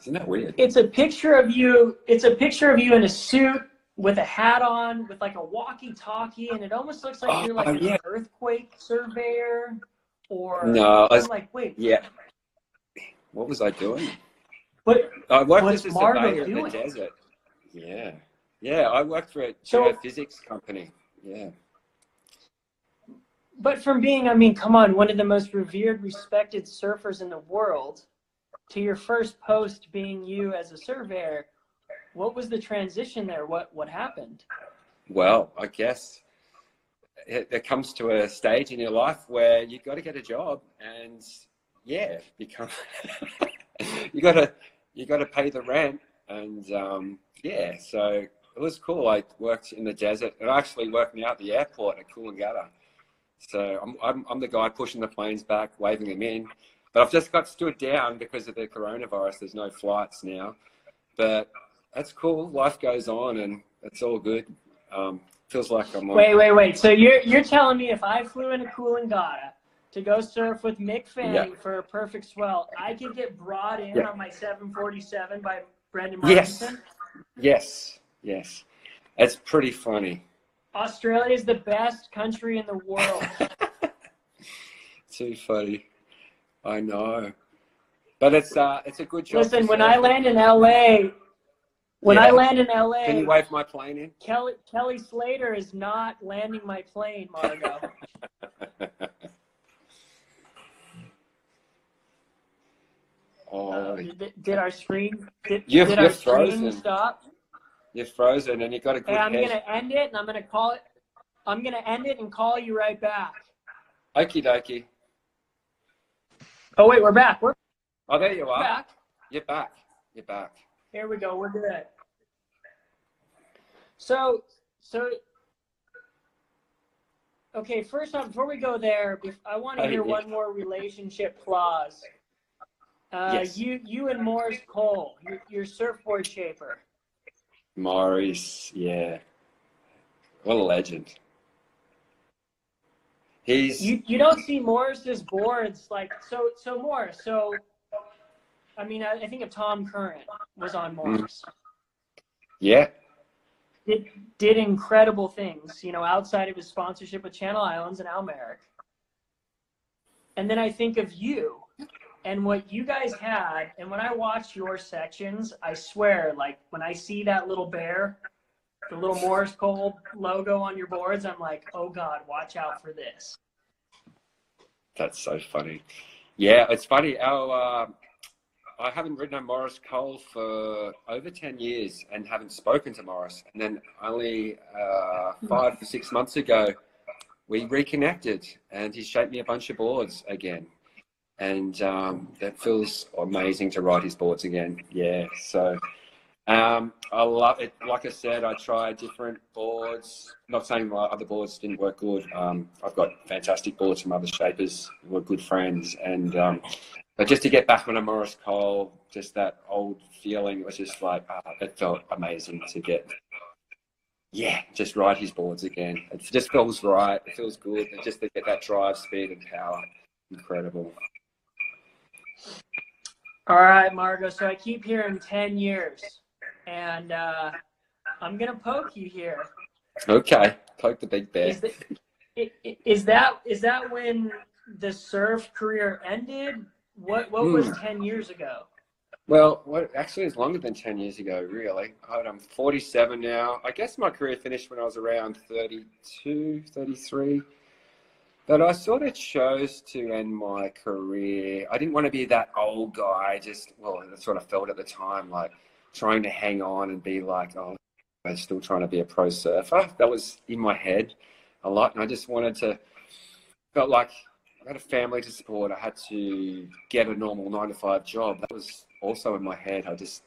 Isn't that weird? It's a picture of you, it's a picture of you in a suit with a hat on, with like a walkie-talkie, and it almost looks like you're like Oh, an earthquake surveyor or No, I I'm was, like, wait, yeah. What was I doing? what I worked as a surveyor in the desert. Yeah. Yeah, I worked for a So- geophysics company. Yeah. But from being, I mean, come on, one of the most revered, respected surfers in the world, to your first post being you as a surveyor, what was the transition there? What what happened? Well, I guess it, it comes to a stage in your life where you've got to get a job and yeah, become *laughs* you got to you got to pay the rent and um, yeah, so it was cool. I worked in the desert and actually working out at the airport at Coolangatta. So I'm, I'm I'm the guy pushing the planes back, waving them in. But I've just got stood down because of the coronavirus. There's no flights now, but that's cool. Life goes on, and it's all good. Um, feels like I'm on. Wait, wait, wait. So you're you're telling me if I flew in into Coolangatta to go surf with Mick Fanning Yeah. for a perfect swell, I could get brought in Yeah. on my 747 by Brenden Yes. Margieson? Yes, yes. It's pretty funny. Australia is the best country in the world. *laughs* Too funny. I know. But it's uh it's a good job. Listen, when. I land in LA, when I land in LA, Can you wave my plane in? Kelly Kelly Slater is not landing my plane, Margo. *laughs* oh, Uh, did, did our screen did, You're- did you're our screen stop? you're frozen and you got a good Hey, I'm head. gonna end it and I'm gonna call it. I'm gonna end it and call you right back. Okie dokie. Oh wait, we're back. We're Oh, there you are. back. You're back. You're back. Here we go. We're good. So, so, okay. First off, before we go there, I want to Oh, hear yeah. one more relationship clause. Uh, Yes. You, you and Maurice Cole, your, your surfboard shaper. Maurice, yeah. What a legend. He's You, you don't see Maurice's boards like so. So Maurice. So, I mean, I, I think of Tom Curren was on Maurice. yeah. Did did incredible things, you know, outside of his sponsorship with Channel Islands and Al Merrick. And then I think of you and what you guys had, and when I watch your sections, I swear, like when I see that little bear, the little Maurice Cole logo on your boards, I'm like, oh God, watch out for this. That's so funny. Yeah, it's funny. Our I haven't ridden a Maurice Cole for over ten years and haven't spoken to Maurice. And then only uh, five or six months ago, we reconnected, and he shaped me a bunch of boards again. And um, that feels amazing to ride his boards again. Yeah, so um, I love it. Like I said, I tried different boards. Not saying my other boards didn't work good. Um, I've got fantastic boards from other shapers who are good friends. And um, but just to get back on a Maurice Cole, just that old feeling, it was just like uh, it felt amazing to get. Yeah, just ride his boards again. It just feels right. It feels good. And just to get that drive, speed, and power, incredible. All right, Margo. So I keep hearing 10 years, and uh, I'm going to poke you here. Okay, poke the big bear. Is, the, is that is that when the surf career ended? What what was Hmm. ten years ago? Well, what actually is longer than 10 years ago, really. I'm 47 now. I guess my career finished when I was around 32, 33. But I sort of chose to end my career. I didn't want to be that old guy, just, well, that's what I felt at the time, like trying to hang on and be like, oh, I'm still trying to be a pro surfer. That was in my head a lot, and I just wanted to. Felt like I had a family to support. I had to get a normal nine to five job. That was also in my head. I just,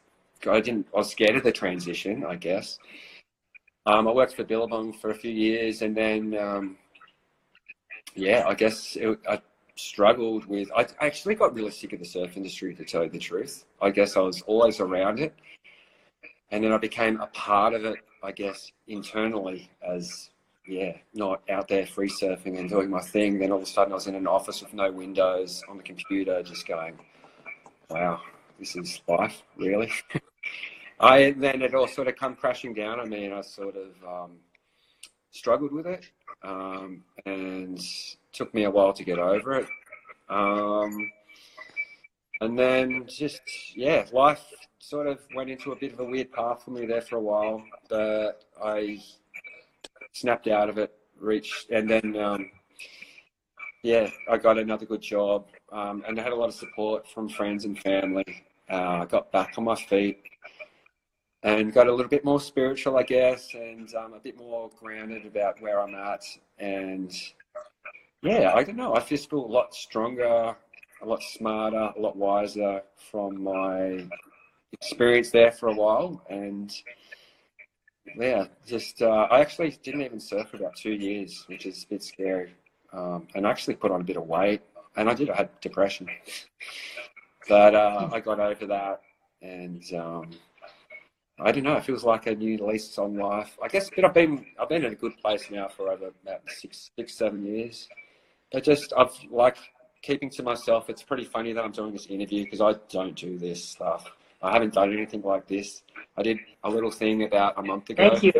I didn't. I was scared of the transition. I guess. Um, I worked for Billabong for a few years, and then, um, yeah, I guess it, I struggled with. I actually got really sick of the surf industry, to tell you the truth. I guess I was always around it, and then I became a part of it. I guess internally as yeah, not out there free surfing and doing my thing. Then all of a sudden I was in an office with no windows on the computer, just going, wow, this is life, really. *laughs* I then it all sort of come crashing down. I mean, I sort of um, struggled with it, um, and took me a while to get over it. Um, and then just yeah, life sort of went into a bit of a weird path for me there for a while, but I snapped out of it, reached, and then um, yeah, I got another good job, um, and I had a lot of support from friends and family. Uh, I got back on my feet and got a little bit more spiritual, I guess, and um, a bit more grounded about where I'm at. And yeah, I don't know. I just feel a lot stronger, a lot smarter, a lot wiser from my experience there for a while. And yeah, just uh, I actually didn't even surf for about two years, which is a bit scary. Um, and I actually put on a bit of weight, and I did. I had depression, but uh, I got over that, and um, I don't know. It feels like a new lease on life. I guess, but I've been I've been in a good place now for over about six six seven years. But just I've like keeping to myself. It's pretty funny that I'm doing this interview because I don't do this stuff. I haven't done anything like this. I did a little thing about a month ago. Thank you.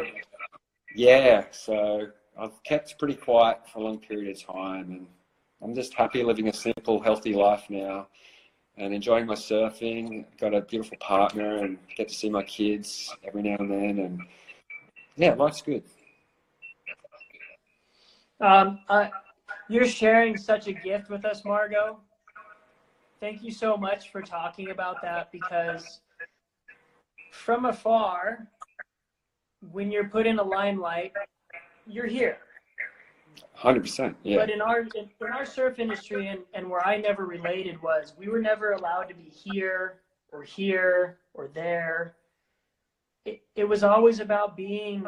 Yeah, so I've kept pretty quiet for a long period of time, and I'm just happy living a simple, healthy life now, and enjoying my surfing. Got a beautiful partner, and get to see my kids every now and then, and yeah, life's good. Um, uh, you're sharing such a gift with us, Margo thank you so much for talking about that because from afar, when you're put in a limelight, you're here. Hundred percent. Yeah. But in our in, in our surf industry and, and where I never related was we were never allowed to be here or here or there. It, it was always about being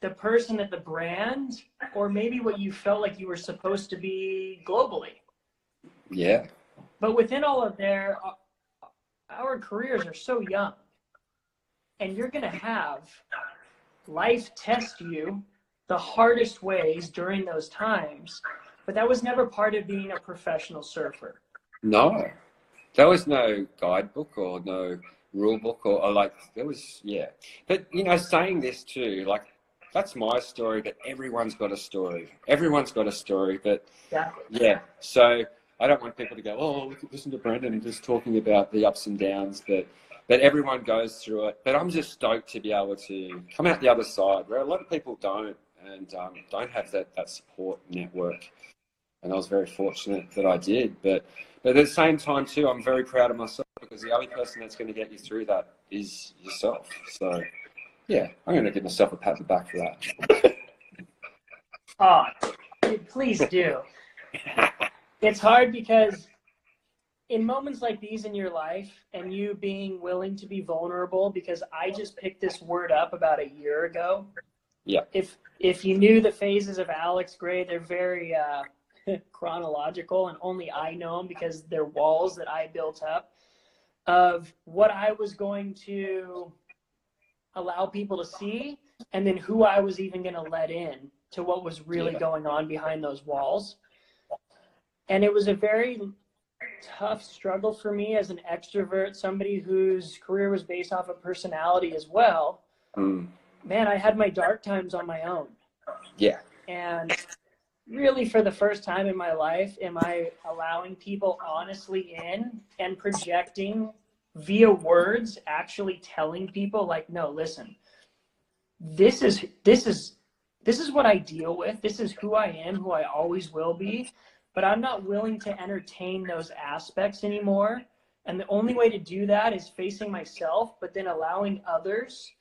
the person at the brand or maybe what you felt like you were supposed to be globally. Yeah. But within all of there, uh, our careers are so young, and you're going to have life test you the hardest ways during those times. But that was never part of being a professional surfer. No, there was no guidebook or no rule book or, or like there was yeah. But you know, saying this too, like that's my story, but everyone's got a story. Everyone's got a story, but exactly. yeah. So I don't want people to go, oh, listen to Brenden and just talking about the ups and downs, but but everyone goes through it. But I'm just stoked to be able to come out the other side, where a lot of people don't and um, don't have that that support network. And I was very fortunate that I did. But but at the same time too, I'm very proud of myself because the only person that's going to get you through that is yourself. So yeah, I'm going to give myself a pat on the back for that. *laughs* oh, please do. *laughs* it's hard because in moments like these in your life and you being willing to be vulnerable because i just picked this word up about a year ago. Yeah. If if you knew the phases of alex gray they're very uh, *laughs* chronological and only i know them because they're walls that i built up of what i was going to allow people to see and then who i was even going to let in to what was really yeah. going on behind those walls and it was a very tough struggle for me as an extrovert, somebody whose career was based off of personality as well. Mm. Man, I had my dark times on my own. Yeah. And really, for the first time in my life, am I allowing people honestly in and projecting via words, actually telling people, like, no, listen, this is, this is, this is what I deal with. This is who I am, who I always will be but I'm not willing to entertain those aspects anymore. And the only way to do that is facing myself, but then allowing others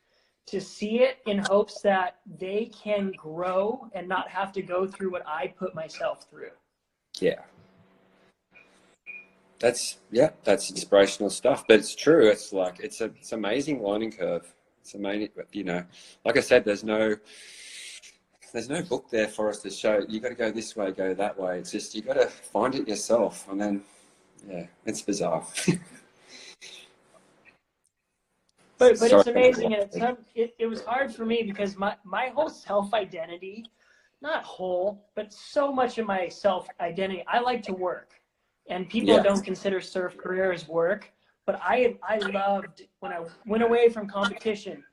to see it in hopes that they can grow and not have to go through what I put myself through. Yeah. That's yeah, that's inspirational stuff. But it's true. It's like it's a it's amazing learning curve. It's amazing, you know. Like I said, there's no there's no book there for us to show. You got to go this way, go that way. It's just you got to find it yourself, and then yeah, it's bizarre. *laughs* But but Sorry. it's amazing, and it's it, it was hard for me because my my whole self identity, not whole, but so much of my self identity, I like to work, and people Yeah. don't consider surf career as work. But I I loved when I went away from competition,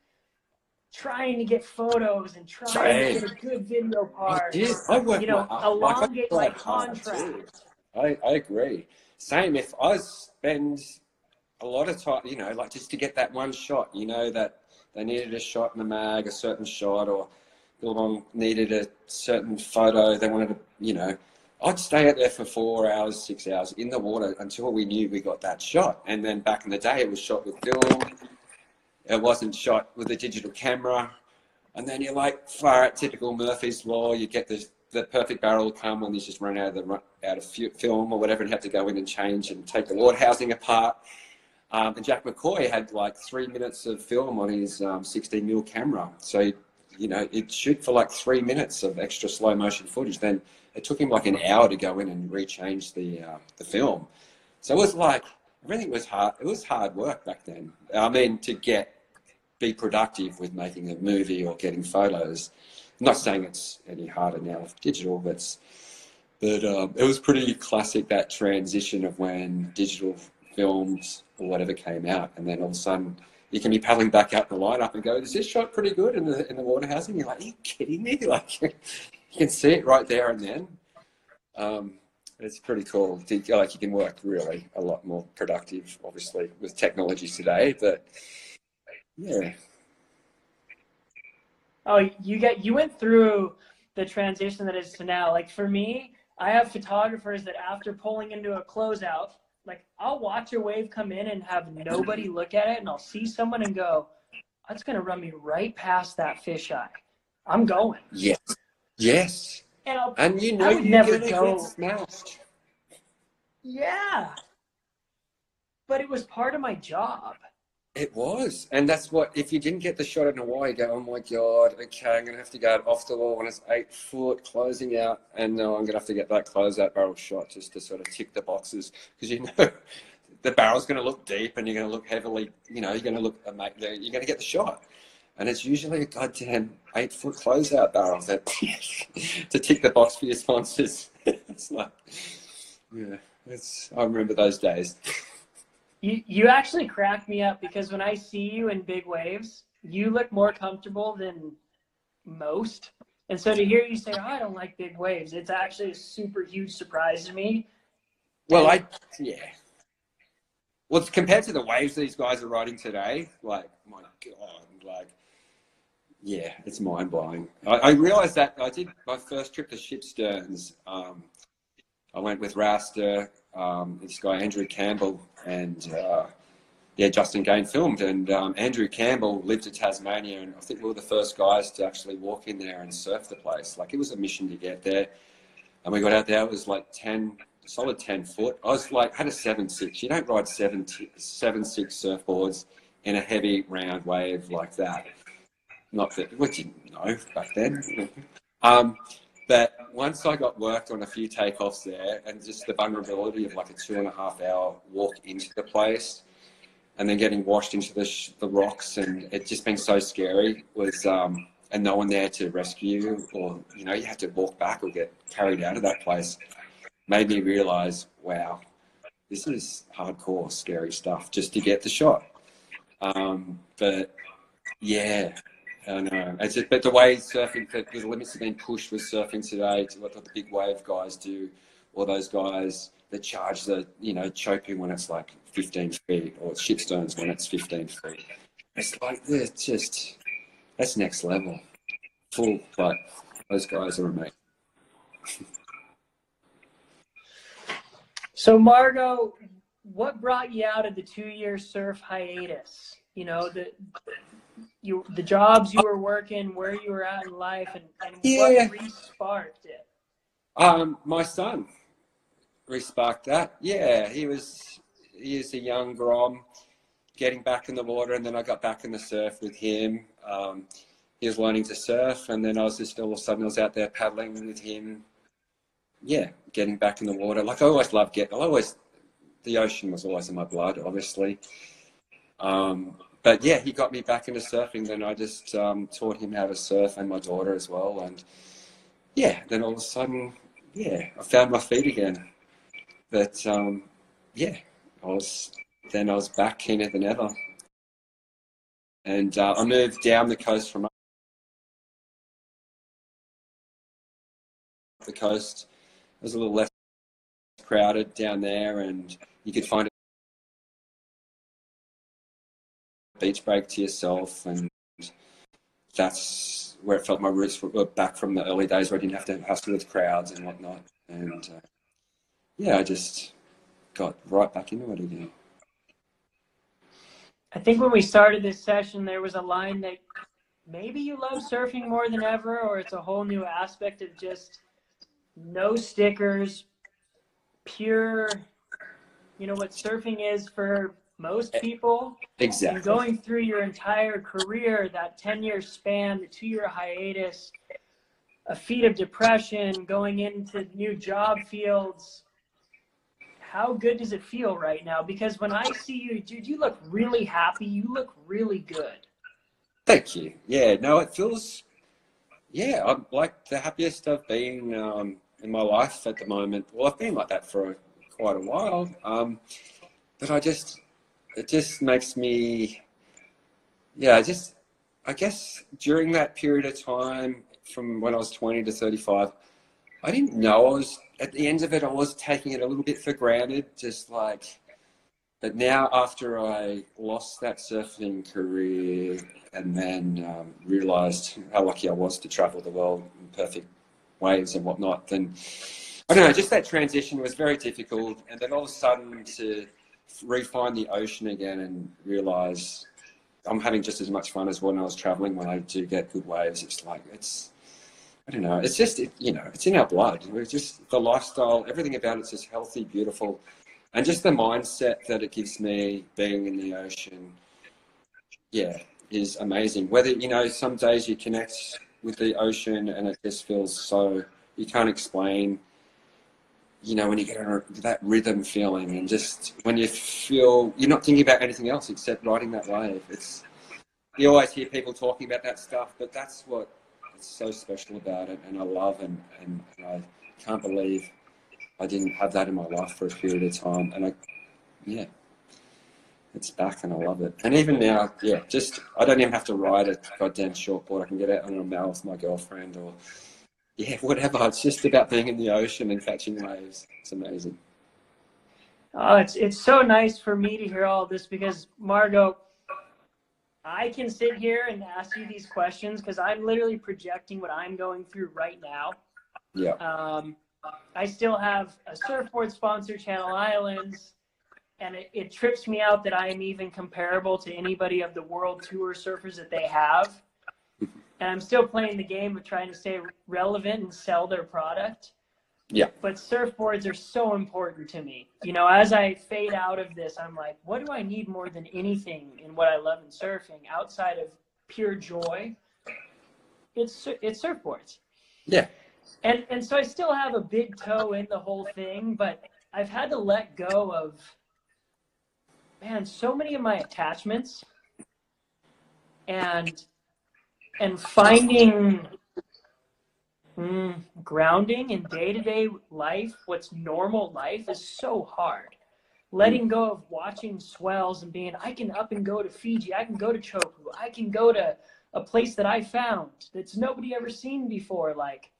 trying to get photos and trying to get a good video I part. did. I work You know, my, elongate my too. contract. I, I agree. Same. If I spend a lot of time, you know, like just to get that one shot, you know, that they needed a shot in the mag, a certain shot, or Billabong needed a certain photo, they wanted to, you know, I'd stay out there for four hours, six hours in the water until we knew we got that shot. And then back in the day, it was shot with film. It wasn't shot with a digital camera. And then you're like, far out typical Murphy's Law. You get the, the perfect barrel come when you just run out of the out of film or whatever, and have to go in and change and take the Lord housing apart. Um, and Jack McCoy had like three minutes of film on his um, 16 mil camera, so you know it shoot for like three minutes of extra slow motion footage. Then it took him like an hour to go in and rechange the uh, the film. So it was like everything was hard. It was hard work back then. I mean, to get be productive with making a movie or getting photos. I'm not saying it's any harder now with digital, but but um, it was pretty classic that transition of when digital films or whatever came out, and then all of a sudden you can be paddling back out the lineup and go, "Is this shot pretty good in the in the water housing?" You're like, "Are you kidding me?" *laughs* Like you can see it right there and then. Um, it's pretty cool. Like you can work really a lot more productive, obviously, with technology today. But yeah, Oh, you get you went through the transition that is to now. Like for me, I have photographers that after pulling into a closeout, like I'll watch a wave come in and have nobody look at it, and I'll see someone and go, "That's gonna run me right past that fisheye." I'm going, yes, yes. and I'll And you I know would you're never go- smashed. yeah. But it was part of my job. It was, and that's what. If you didn't get the shot in Hawaii, you go, "Oh my god, okay, I'm gonna have to go off the wall when it's eight foot, closing out, and no, I'm gonna have to get that closeout barrel shot just to sort of tick the boxes because you *laughs* know the barrel's gonna look deep, and you're gonna look heavily. You know, you're gonna look, ama- you're gonna get the shot, and it's usually a goddamn eight foot closeout barrel that *laughs* to tick the box for your sponsors. *laughs* it's like, yeah, it's. I remember those days. You you actually crack me up because when I see you in big waves, you look more comfortable than most. And so to hear you say, oh, I don't like big waves, it's actually a super huge surprise to me. Well, I yeah. Well, compared to the waves these guys are riding today, like my god, like yeah, it's mind blowing. I, I realized that I did my first trip to Shipsterns. Um, I went with Rasta, um, this guy Andrew Campbell, and uh, yeah, Justin Gane filmed. And um, Andrew Campbell lived in Tasmania, and I think we were the first guys to actually walk in there and surf the place. Like it was a mission to get there. And we got out there. It was like ten, solid ten foot. I was like, had a seven six. You don't ride seven t- seven six surfboards in a heavy round wave like that. Not that we didn't know back then. *laughs* Um, but once I got worked on a few takeoffs there, and just the vulnerability of like a two and a half hour walk into the place, and then getting washed into the sh- the rocks, and it just being so scary was. Um, and no one there to rescue you, or you know, you had to walk back or get carried out of that place, made me realize, wow, this is hardcore, scary stuff just to get the shot. Um, but yeah, Uh, I know. But the way surfing, the, limits have been pushed with surfing today to what the big wave guys do, or those guys that charge the, you know, choking when it's like 15 feet, or Shipsterns when it's 15 feet. It's like, it's just, that's next level. Full, but those guys are amazing. So Margo, what brought you out of the two year surf hiatus? You know, the you the jobs you were working, where you were at in life, and, and Yeah. what re-sparked it. Um, my son resparked that. Yeah, he was he is a young grom, getting back in the water, and then I got back in the surf with him. Um, he was learning to surf, and then I was just all of a sudden I was out there paddling with him. Yeah, getting back in the water. Like I always loved getting. I always the ocean was always in my blood, obviously. Um, but yeah, he got me back into surfing. Then I just um, taught him how to surf and my daughter as well. And yeah, then all of a sudden, yeah, I found my feet again. But um, yeah, I was then I was back keener than ever. And uh, I moved down the coast from the coast. It was a little less crowded down there, and you could find beach break to yourself, and that's where it felt my roots were back from the early days where I didn't have to hustle with crowds and whatnot. And uh, yeah, I just got right back into it again. I think when we started this session, there was a line that maybe you love surfing more than ever, or it's a whole new aspect of just no stickers, pure, you know, what surfing is for most people. Exactly. Going through your entire career, that 10 year span, the two year hiatus, a feat of depression, going into new job fields. How good does it feel right now? Because when I see you, dude, you look really happy. You look really good. Thank you. Yeah, no, it feels, yeah, I'm like the happiest I've been um, in my life at the moment. Well, I've been like that for quite a while. Um, but I just, it just makes me, yeah, just, I guess during that period of time from when I was 20 to 35, I didn't know I was, at the end of it, I was taking it a little bit for granted, just like, but now after I lost that surfing career and then um, realized how lucky I was to travel the world in perfect waves and whatnot, then I don't know, just that transition was very difficult. And then all of a sudden to refine the ocean again and realize I'm having just as much fun as when I was traveling when I do get good waves. It's like, it's, I don't know, it's just, it, you know, it's in our blood. We're just the lifestyle, everything about it's just healthy, beautiful. And just the mindset that it gives me being in the ocean, yeah, is amazing. Whether, you know, some days you connect with the ocean and it just feels so, you can't explain you know, when you get that rhythm feeling and just when you feel you're not thinking about anything else except riding that wave. It's you always hear people talking about that stuff, but that's what it's so special about it, and I love and and, I can't believe I didn't have that in my life for a period of time, and I yeah. It's back and I love it. And even now, yeah, just I don't even have to ride a goddamn shortboard. I can get out on a mouth with my girlfriend or yeah, whatever. It's just about being in the ocean and catching waves. It's amazing. Oh, it's it's so nice for me to hear all this because Margo, I can sit here and ask you these questions because I'm literally projecting what I'm going through right now. Yeah. Um, I still have a surfboard sponsor, Channel Islands, and it, it trips me out that I am even comparable to anybody of the world tour surfers that they have. And I'm still playing the game of trying to stay relevant and sell their product. Yeah. But surfboards are so important to me. You know, as I fade out of this, I'm like, what do I need more than anything in what I love in surfing outside of pure joy? It's it's surfboards. Yeah. And and so I still have a big toe in the whole thing, but I've had to let go of man, so many of my attachments and and finding mm, grounding in day-to-day life what's normal life is so hard. Letting go of watching swells and being i can up and go to fiji i can go to chopu i can go to a place that i found that's nobody ever seen before like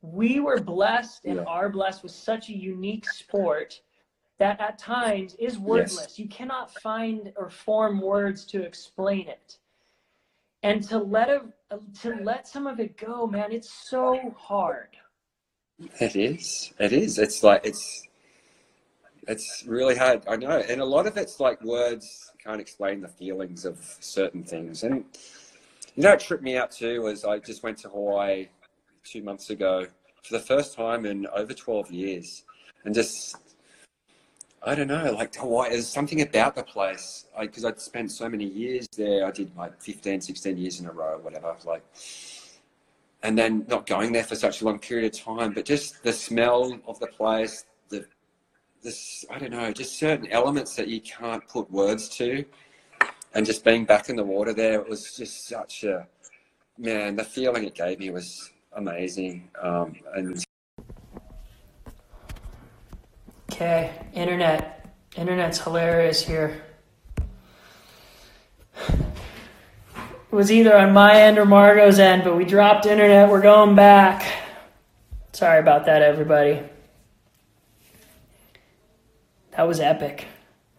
we were blessed and Yeah. are blessed with such a unique sport that at times is wordless you cannot find or form words to explain it and to let a, to let some of it go man it's so hard It is. It is. It's like it's it's really hard. I know, and a lot of it's like words can't explain the feelings of certain things. And you know, what tripped me out too was I just went to Hawaii two months ago for the first time in over 12 years, and just I don't know, like Hawaii, there's something about the place because I'd spent so many years there. I did like 15, 16 years in a row, whatever. Like, and then not going there for such a long period of time, but just the smell of the place, the this I don't know, just certain elements that you can't put words to, and just being back in the water there, it was just such a man. The feeling it gave me was amazing, um, and Okay, internet. Internet's hilarious here. It was either on my end or Margo's end, but we dropped internet. We're going back. Sorry about that, everybody. That was epic.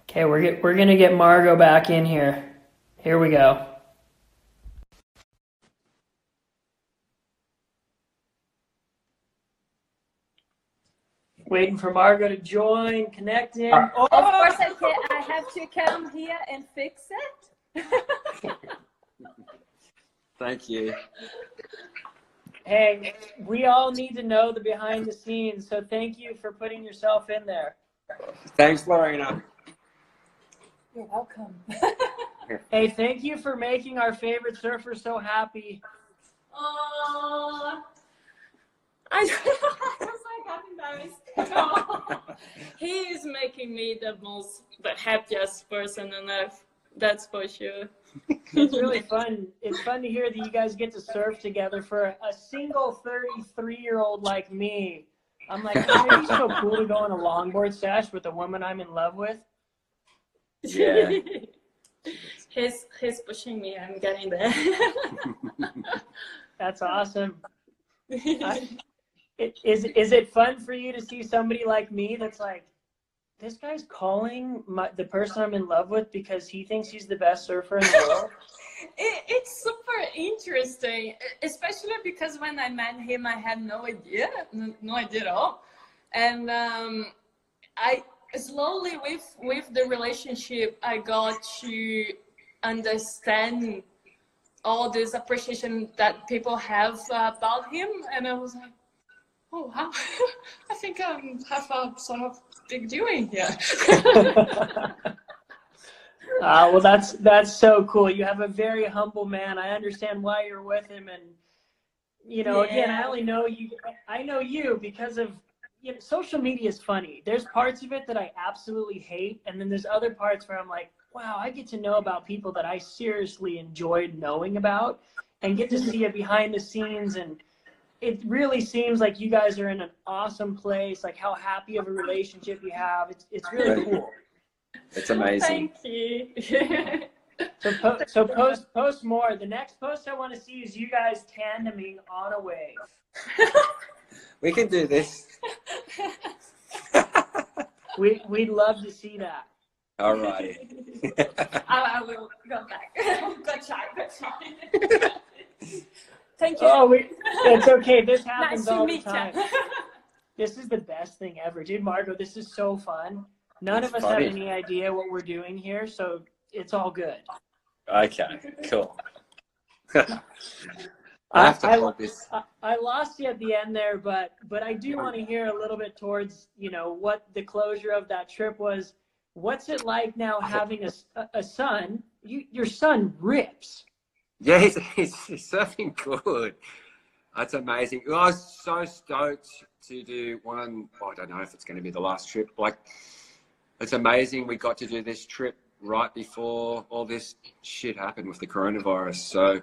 Okay, we're get, we're gonna get Margo back in here. Here we go. Waiting for Margo to join, connecting. Oh, Of course, I can. I have to come here and fix it. *laughs* thank you. Hey, we all need to know the behind the scenes, so thank you for putting yourself in there. Thanks, Lorena. You're welcome. *laughs* Hey, thank you for making our favorite surfer so happy. Aww. I, I *laughs* was like half embarrassed. Aw. *laughs* he is making me the most, the happiest person on earth. That's for sure. It's really fun. It's fun to hear that you guys get to surf together for a single 33 year old like me. I'm like, "Man, it'd be so cool to go on a longboard sesh with a woman I'm in love with. Yeah. *laughs* he's he's pushing me. I'm getting there. That's awesome. I- Is is it fun for you to see somebody like me that's like, this guy's calling my, the person I'm in love with because he thinks he's the best surfer in the world? *laughs* it, it's super interesting, especially because when I met him, I had no idea, no, idea at all, and um, I slowly with with the relationship, I got to understand all this appreciation that people have about him, and I was like, oh wow, *laughs* I think I um, have a sort of big doing here. *laughs* Uh, well, that's that's so cool. You have a very humble man. I understand why you're with him, and you know, again, I only know you. I know you because of you know, social media is funny. There's parts of it that I absolutely hate, and then there's other parts where I'm like, wow, I get to know about people that I seriously enjoyed knowing about, and get to see a behind the scenes and. It really seems like you guys are in an awesome place. Like how happy of a relationship you have. It's it's really Right. cool. It's amazing. Thank you. So, po- so post post more. The next post I want to see is you guys tandeming on a wave. *laughs* We can do this. *laughs* We we'd love to see that. All righty. *laughs* I, I will go back. Good try, good try. Thank you. Oh, we, it's okay. This *laughs* happens to all the meet time. you. *laughs* This is the best thing ever, dude. Margo, this is so fun. None It's of us funny. have any idea what we're doing here, so it's all good. Okay, cool. *laughs* I have to I- hold this. I, I lost you at the end there, but but I do want to hear a little bit towards you know what the closure of that trip was. What's it like now having a, a, a son? You, your son rips. Yeah, he's, he's, he's surfing good. That's amazing. I was so stoked to do one. I don't know if it's going to be the last trip. Like, it's amazing. We got to do this trip right before all this shit happened with the coronavirus. So,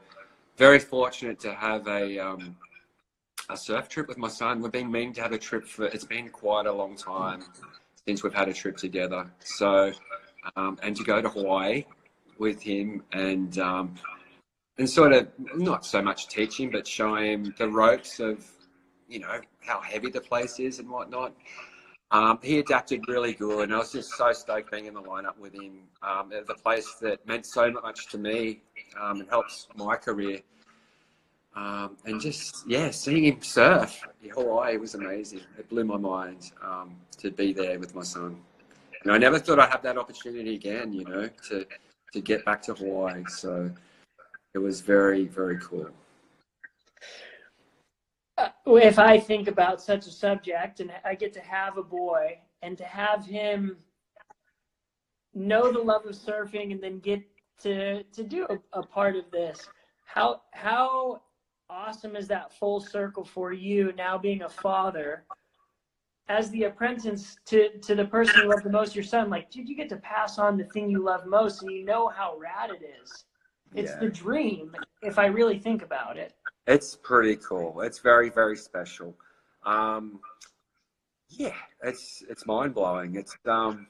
very fortunate to have a um, a surf trip with my son. We've been meaning to have a trip for. It's been quite a long time since we've had a trip together. So, um, and to go to Hawaii with him and um, and sort of not so much teaching, but showing him the ropes of, you know, how heavy the place is and whatnot. Um, he adapted really good, and I was just so stoked being in the lineup with him. Um, the place that meant so much to me um, and helps my career. Um, and just yeah, seeing him surf Hawaii was amazing. It blew my mind um, to be there with my son. And I never thought I'd have that opportunity again. You know, to to get back to Hawaii. So it was very, very cool. Uh, if I think about such a subject and I get to have a boy and to have him know the love of surfing and then get to to do a, a part of this, how how awesome is that full circle for you now being a father as the apprentice to to the person you love the most, your son, like, dude, you get to pass on the thing you love most, and you know how rad it is. It's Yeah. the dream, if I really think about it. It's pretty cool. It's very, very special. Um, yeah, it's it's mind blowing. It's um,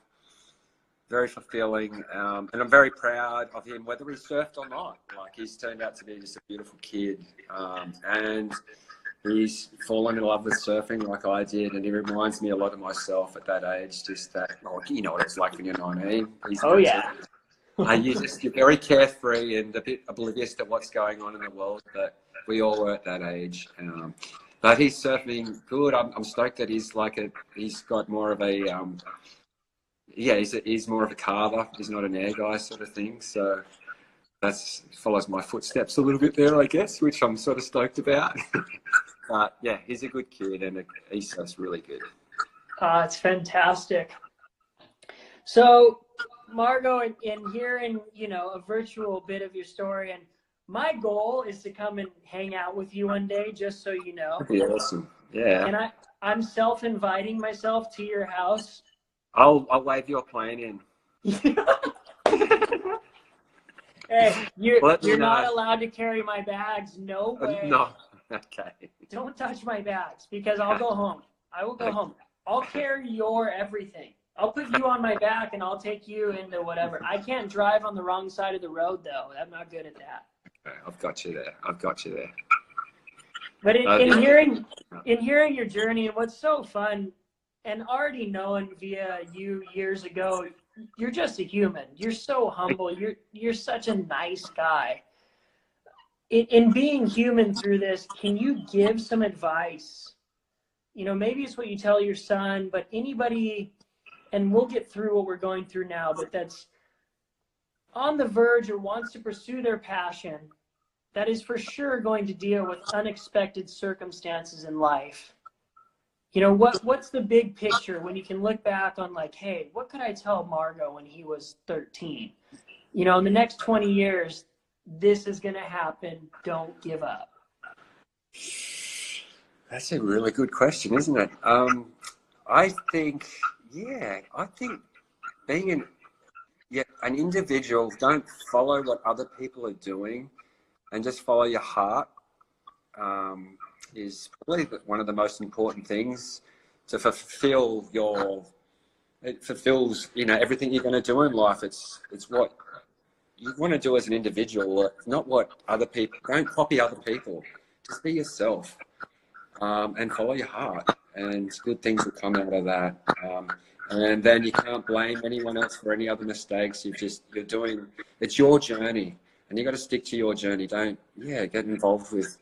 very fulfilling, um, and I'm very proud of him, whether he surfed or not. Like he's turned out to be just a beautiful kid, um, and he's fallen in love with surfing like I did, and he reminds me a lot of myself at that age. Just that, like you know what it's like when you're 19. He's Oh, yeah. *laughs* uh, you just you're very carefree and a bit oblivious to what's going on in the world, but we all were at that age. Um, but he's surfing good. I'm, I'm stoked that he's like a he's got more of a um, yeah he's a, he's more of a carver. He's not an air guy sort of thing. So that follows my footsteps a little bit there, I guess, which I'm sort of stoked about. *laughs* but yeah, he's a good kid and he surfs really good. Uh, it's fantastic. So, Margo, in, in hearing you know a virtual bit of your story, and my goal is to come and hang out with you one day, just so you know. That'd be awesome. Yeah, And I, I'm self-inviting myself to your house. I'll I'll wave your plane in. *laughs* hey, you're Let you're not allowed to carry my bags. No *laughs* way. No, okay. Don't touch my bags because I'll go home. I will go home. I'll carry your everything. I'll put you on my back and I'll take you into whatever. I can't drive on the wrong side of the road though. I'm not good at that. Okay, I've got you there. I've got you there. But in, Uh, in hearing in hearing your journey and what's so fun and already knowing via you years ago, you're just a human. You're so humble. You're you're such a nice guy. In, in being human through this, can you give some advice? You know, maybe it's what you tell your son, but anybody, and we'll get through what we're going through now, but that's on the verge or wants to pursue their passion that is for sure going to deal with unexpected circumstances in life. You know, what what's the big picture when you can look back on like, hey, what could I tell Margo when he was 13? You know, in the next 20 years, this is going to happen. Don't give up. That's a really good question, isn't it? Um, I think, yeah, I think being an yeah, an individual, don't follow what other people are doing, and just follow your heart. Um, is probably one of the most important things to fulfill your. It fulfills, you know, everything you're going to do in life. It's it's what you want to do as an individual, not what other people. Don't copy other people. Just be yourself um, and follow your heart, and good things will come out of that. Um, and then you can't blame anyone else for any other mistakes. You're just you're doing it's your journey, and you got to stick to your journey. Don't yeah get involved with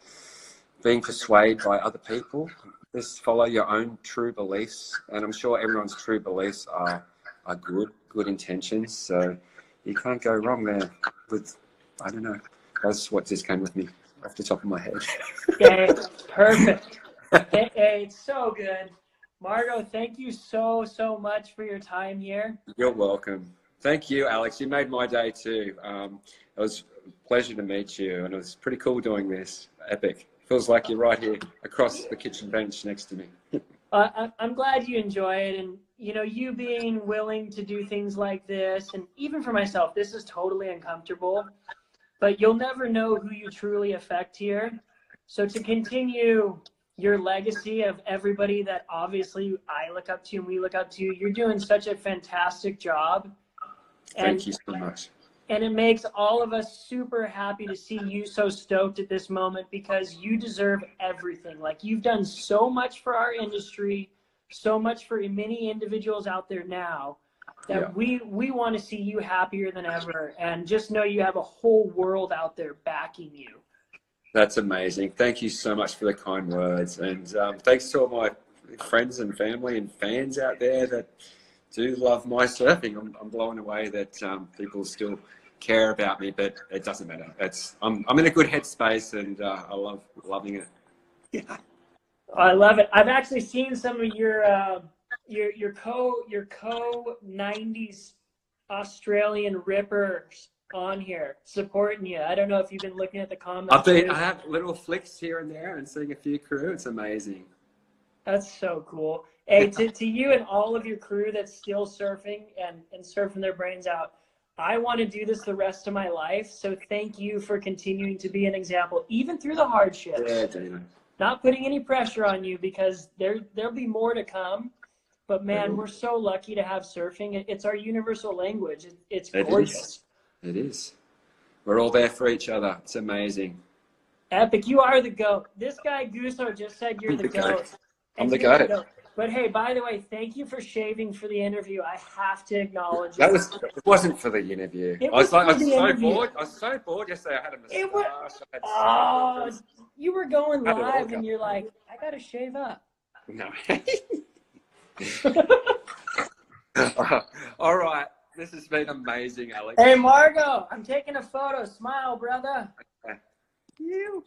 being persuaded by other people. Just follow your own true beliefs, and I'm sure everyone's true beliefs are are good, good intentions. So you can't go wrong there. With I don't know. That's what just came with me off the top of my head. yeah, perfect. Hey, it's so good. Margo, thank you so, so much for your time here. You're welcome. Thank you, Alex. You made my day too. Um, it was a pleasure to meet you, and it was pretty cool doing this. Epic. Feels like you're right here across the kitchen bench next to me. *laughs* Uh, I'm glad you enjoy it, and you know, you being willing to do things like this, and even for myself, this is totally uncomfortable. But you'll never know who you truly affect here. So to continue your legacy of everybody that obviously I look up to and we look up to, you're doing such a fantastic job. And Thank you so much. and it makes all of us super happy to see you so stoked at this moment because you deserve everything. Like you've done so much for our industry, so much for many individuals out there now that Yeah. we we want to see you happier than ever and just know you have a whole world out there backing you. That's amazing. Thank you so much for the kind words, and um, thanks to all my friends and family and fans out there that do love my surfing. I'm, I'm blown away that um, people still care about me, but it doesn't matter. It's I'm I'm in a good headspace and uh, I love loving it. Yeah. I love it. I've actually seen some of your uh, your your co your co '90s Australian rippers on here supporting you. I don't know if you've been looking at the comments. I've been. I have little flicks here and there and seeing a few crew. It's amazing. That's so cool. Hey, to, to you and all of your crew that's still surfing and, and surfing their brains out, I want to do this the rest of my life. So thank you for continuing to be an example, even through the hardships. Yeah, Dino. Not putting any pressure on you because there there'll be more to come. But man, Mhm. we're so lucky to have surfing. It's our universal language. It's It gorgeous. It is. We're all there for each other. It's amazing. Epic, you are the goat. This guy Guso just said you're the, the goat. goat. I'm the you're goat. But hey, by the way, thank you for shaving for the interview. I have to acknowledge That it. was it wasn't for the interview. It I was was like I was so interview. bored. I was so bored yesterday. I had a moustache. It was- I had Oh, so- ah, you were going Had it all live and you're like, I gotta shave up. No. *laughs* All right. This has been amazing, Alex. Hey Margo, I'm taking a photo. Smile, brother. You.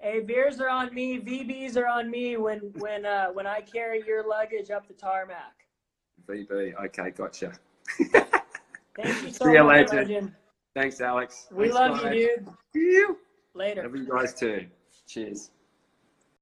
Hey, beers are on me. VBs are on me when when uh, when I carry your luggage up the tarmac. VB. Okay, gotcha. *laughs* Thank you so See you much, later. legend. Thanks, Alex. We Thanks, love guys. you, dude. You. Later. Love you guys too. Cheers.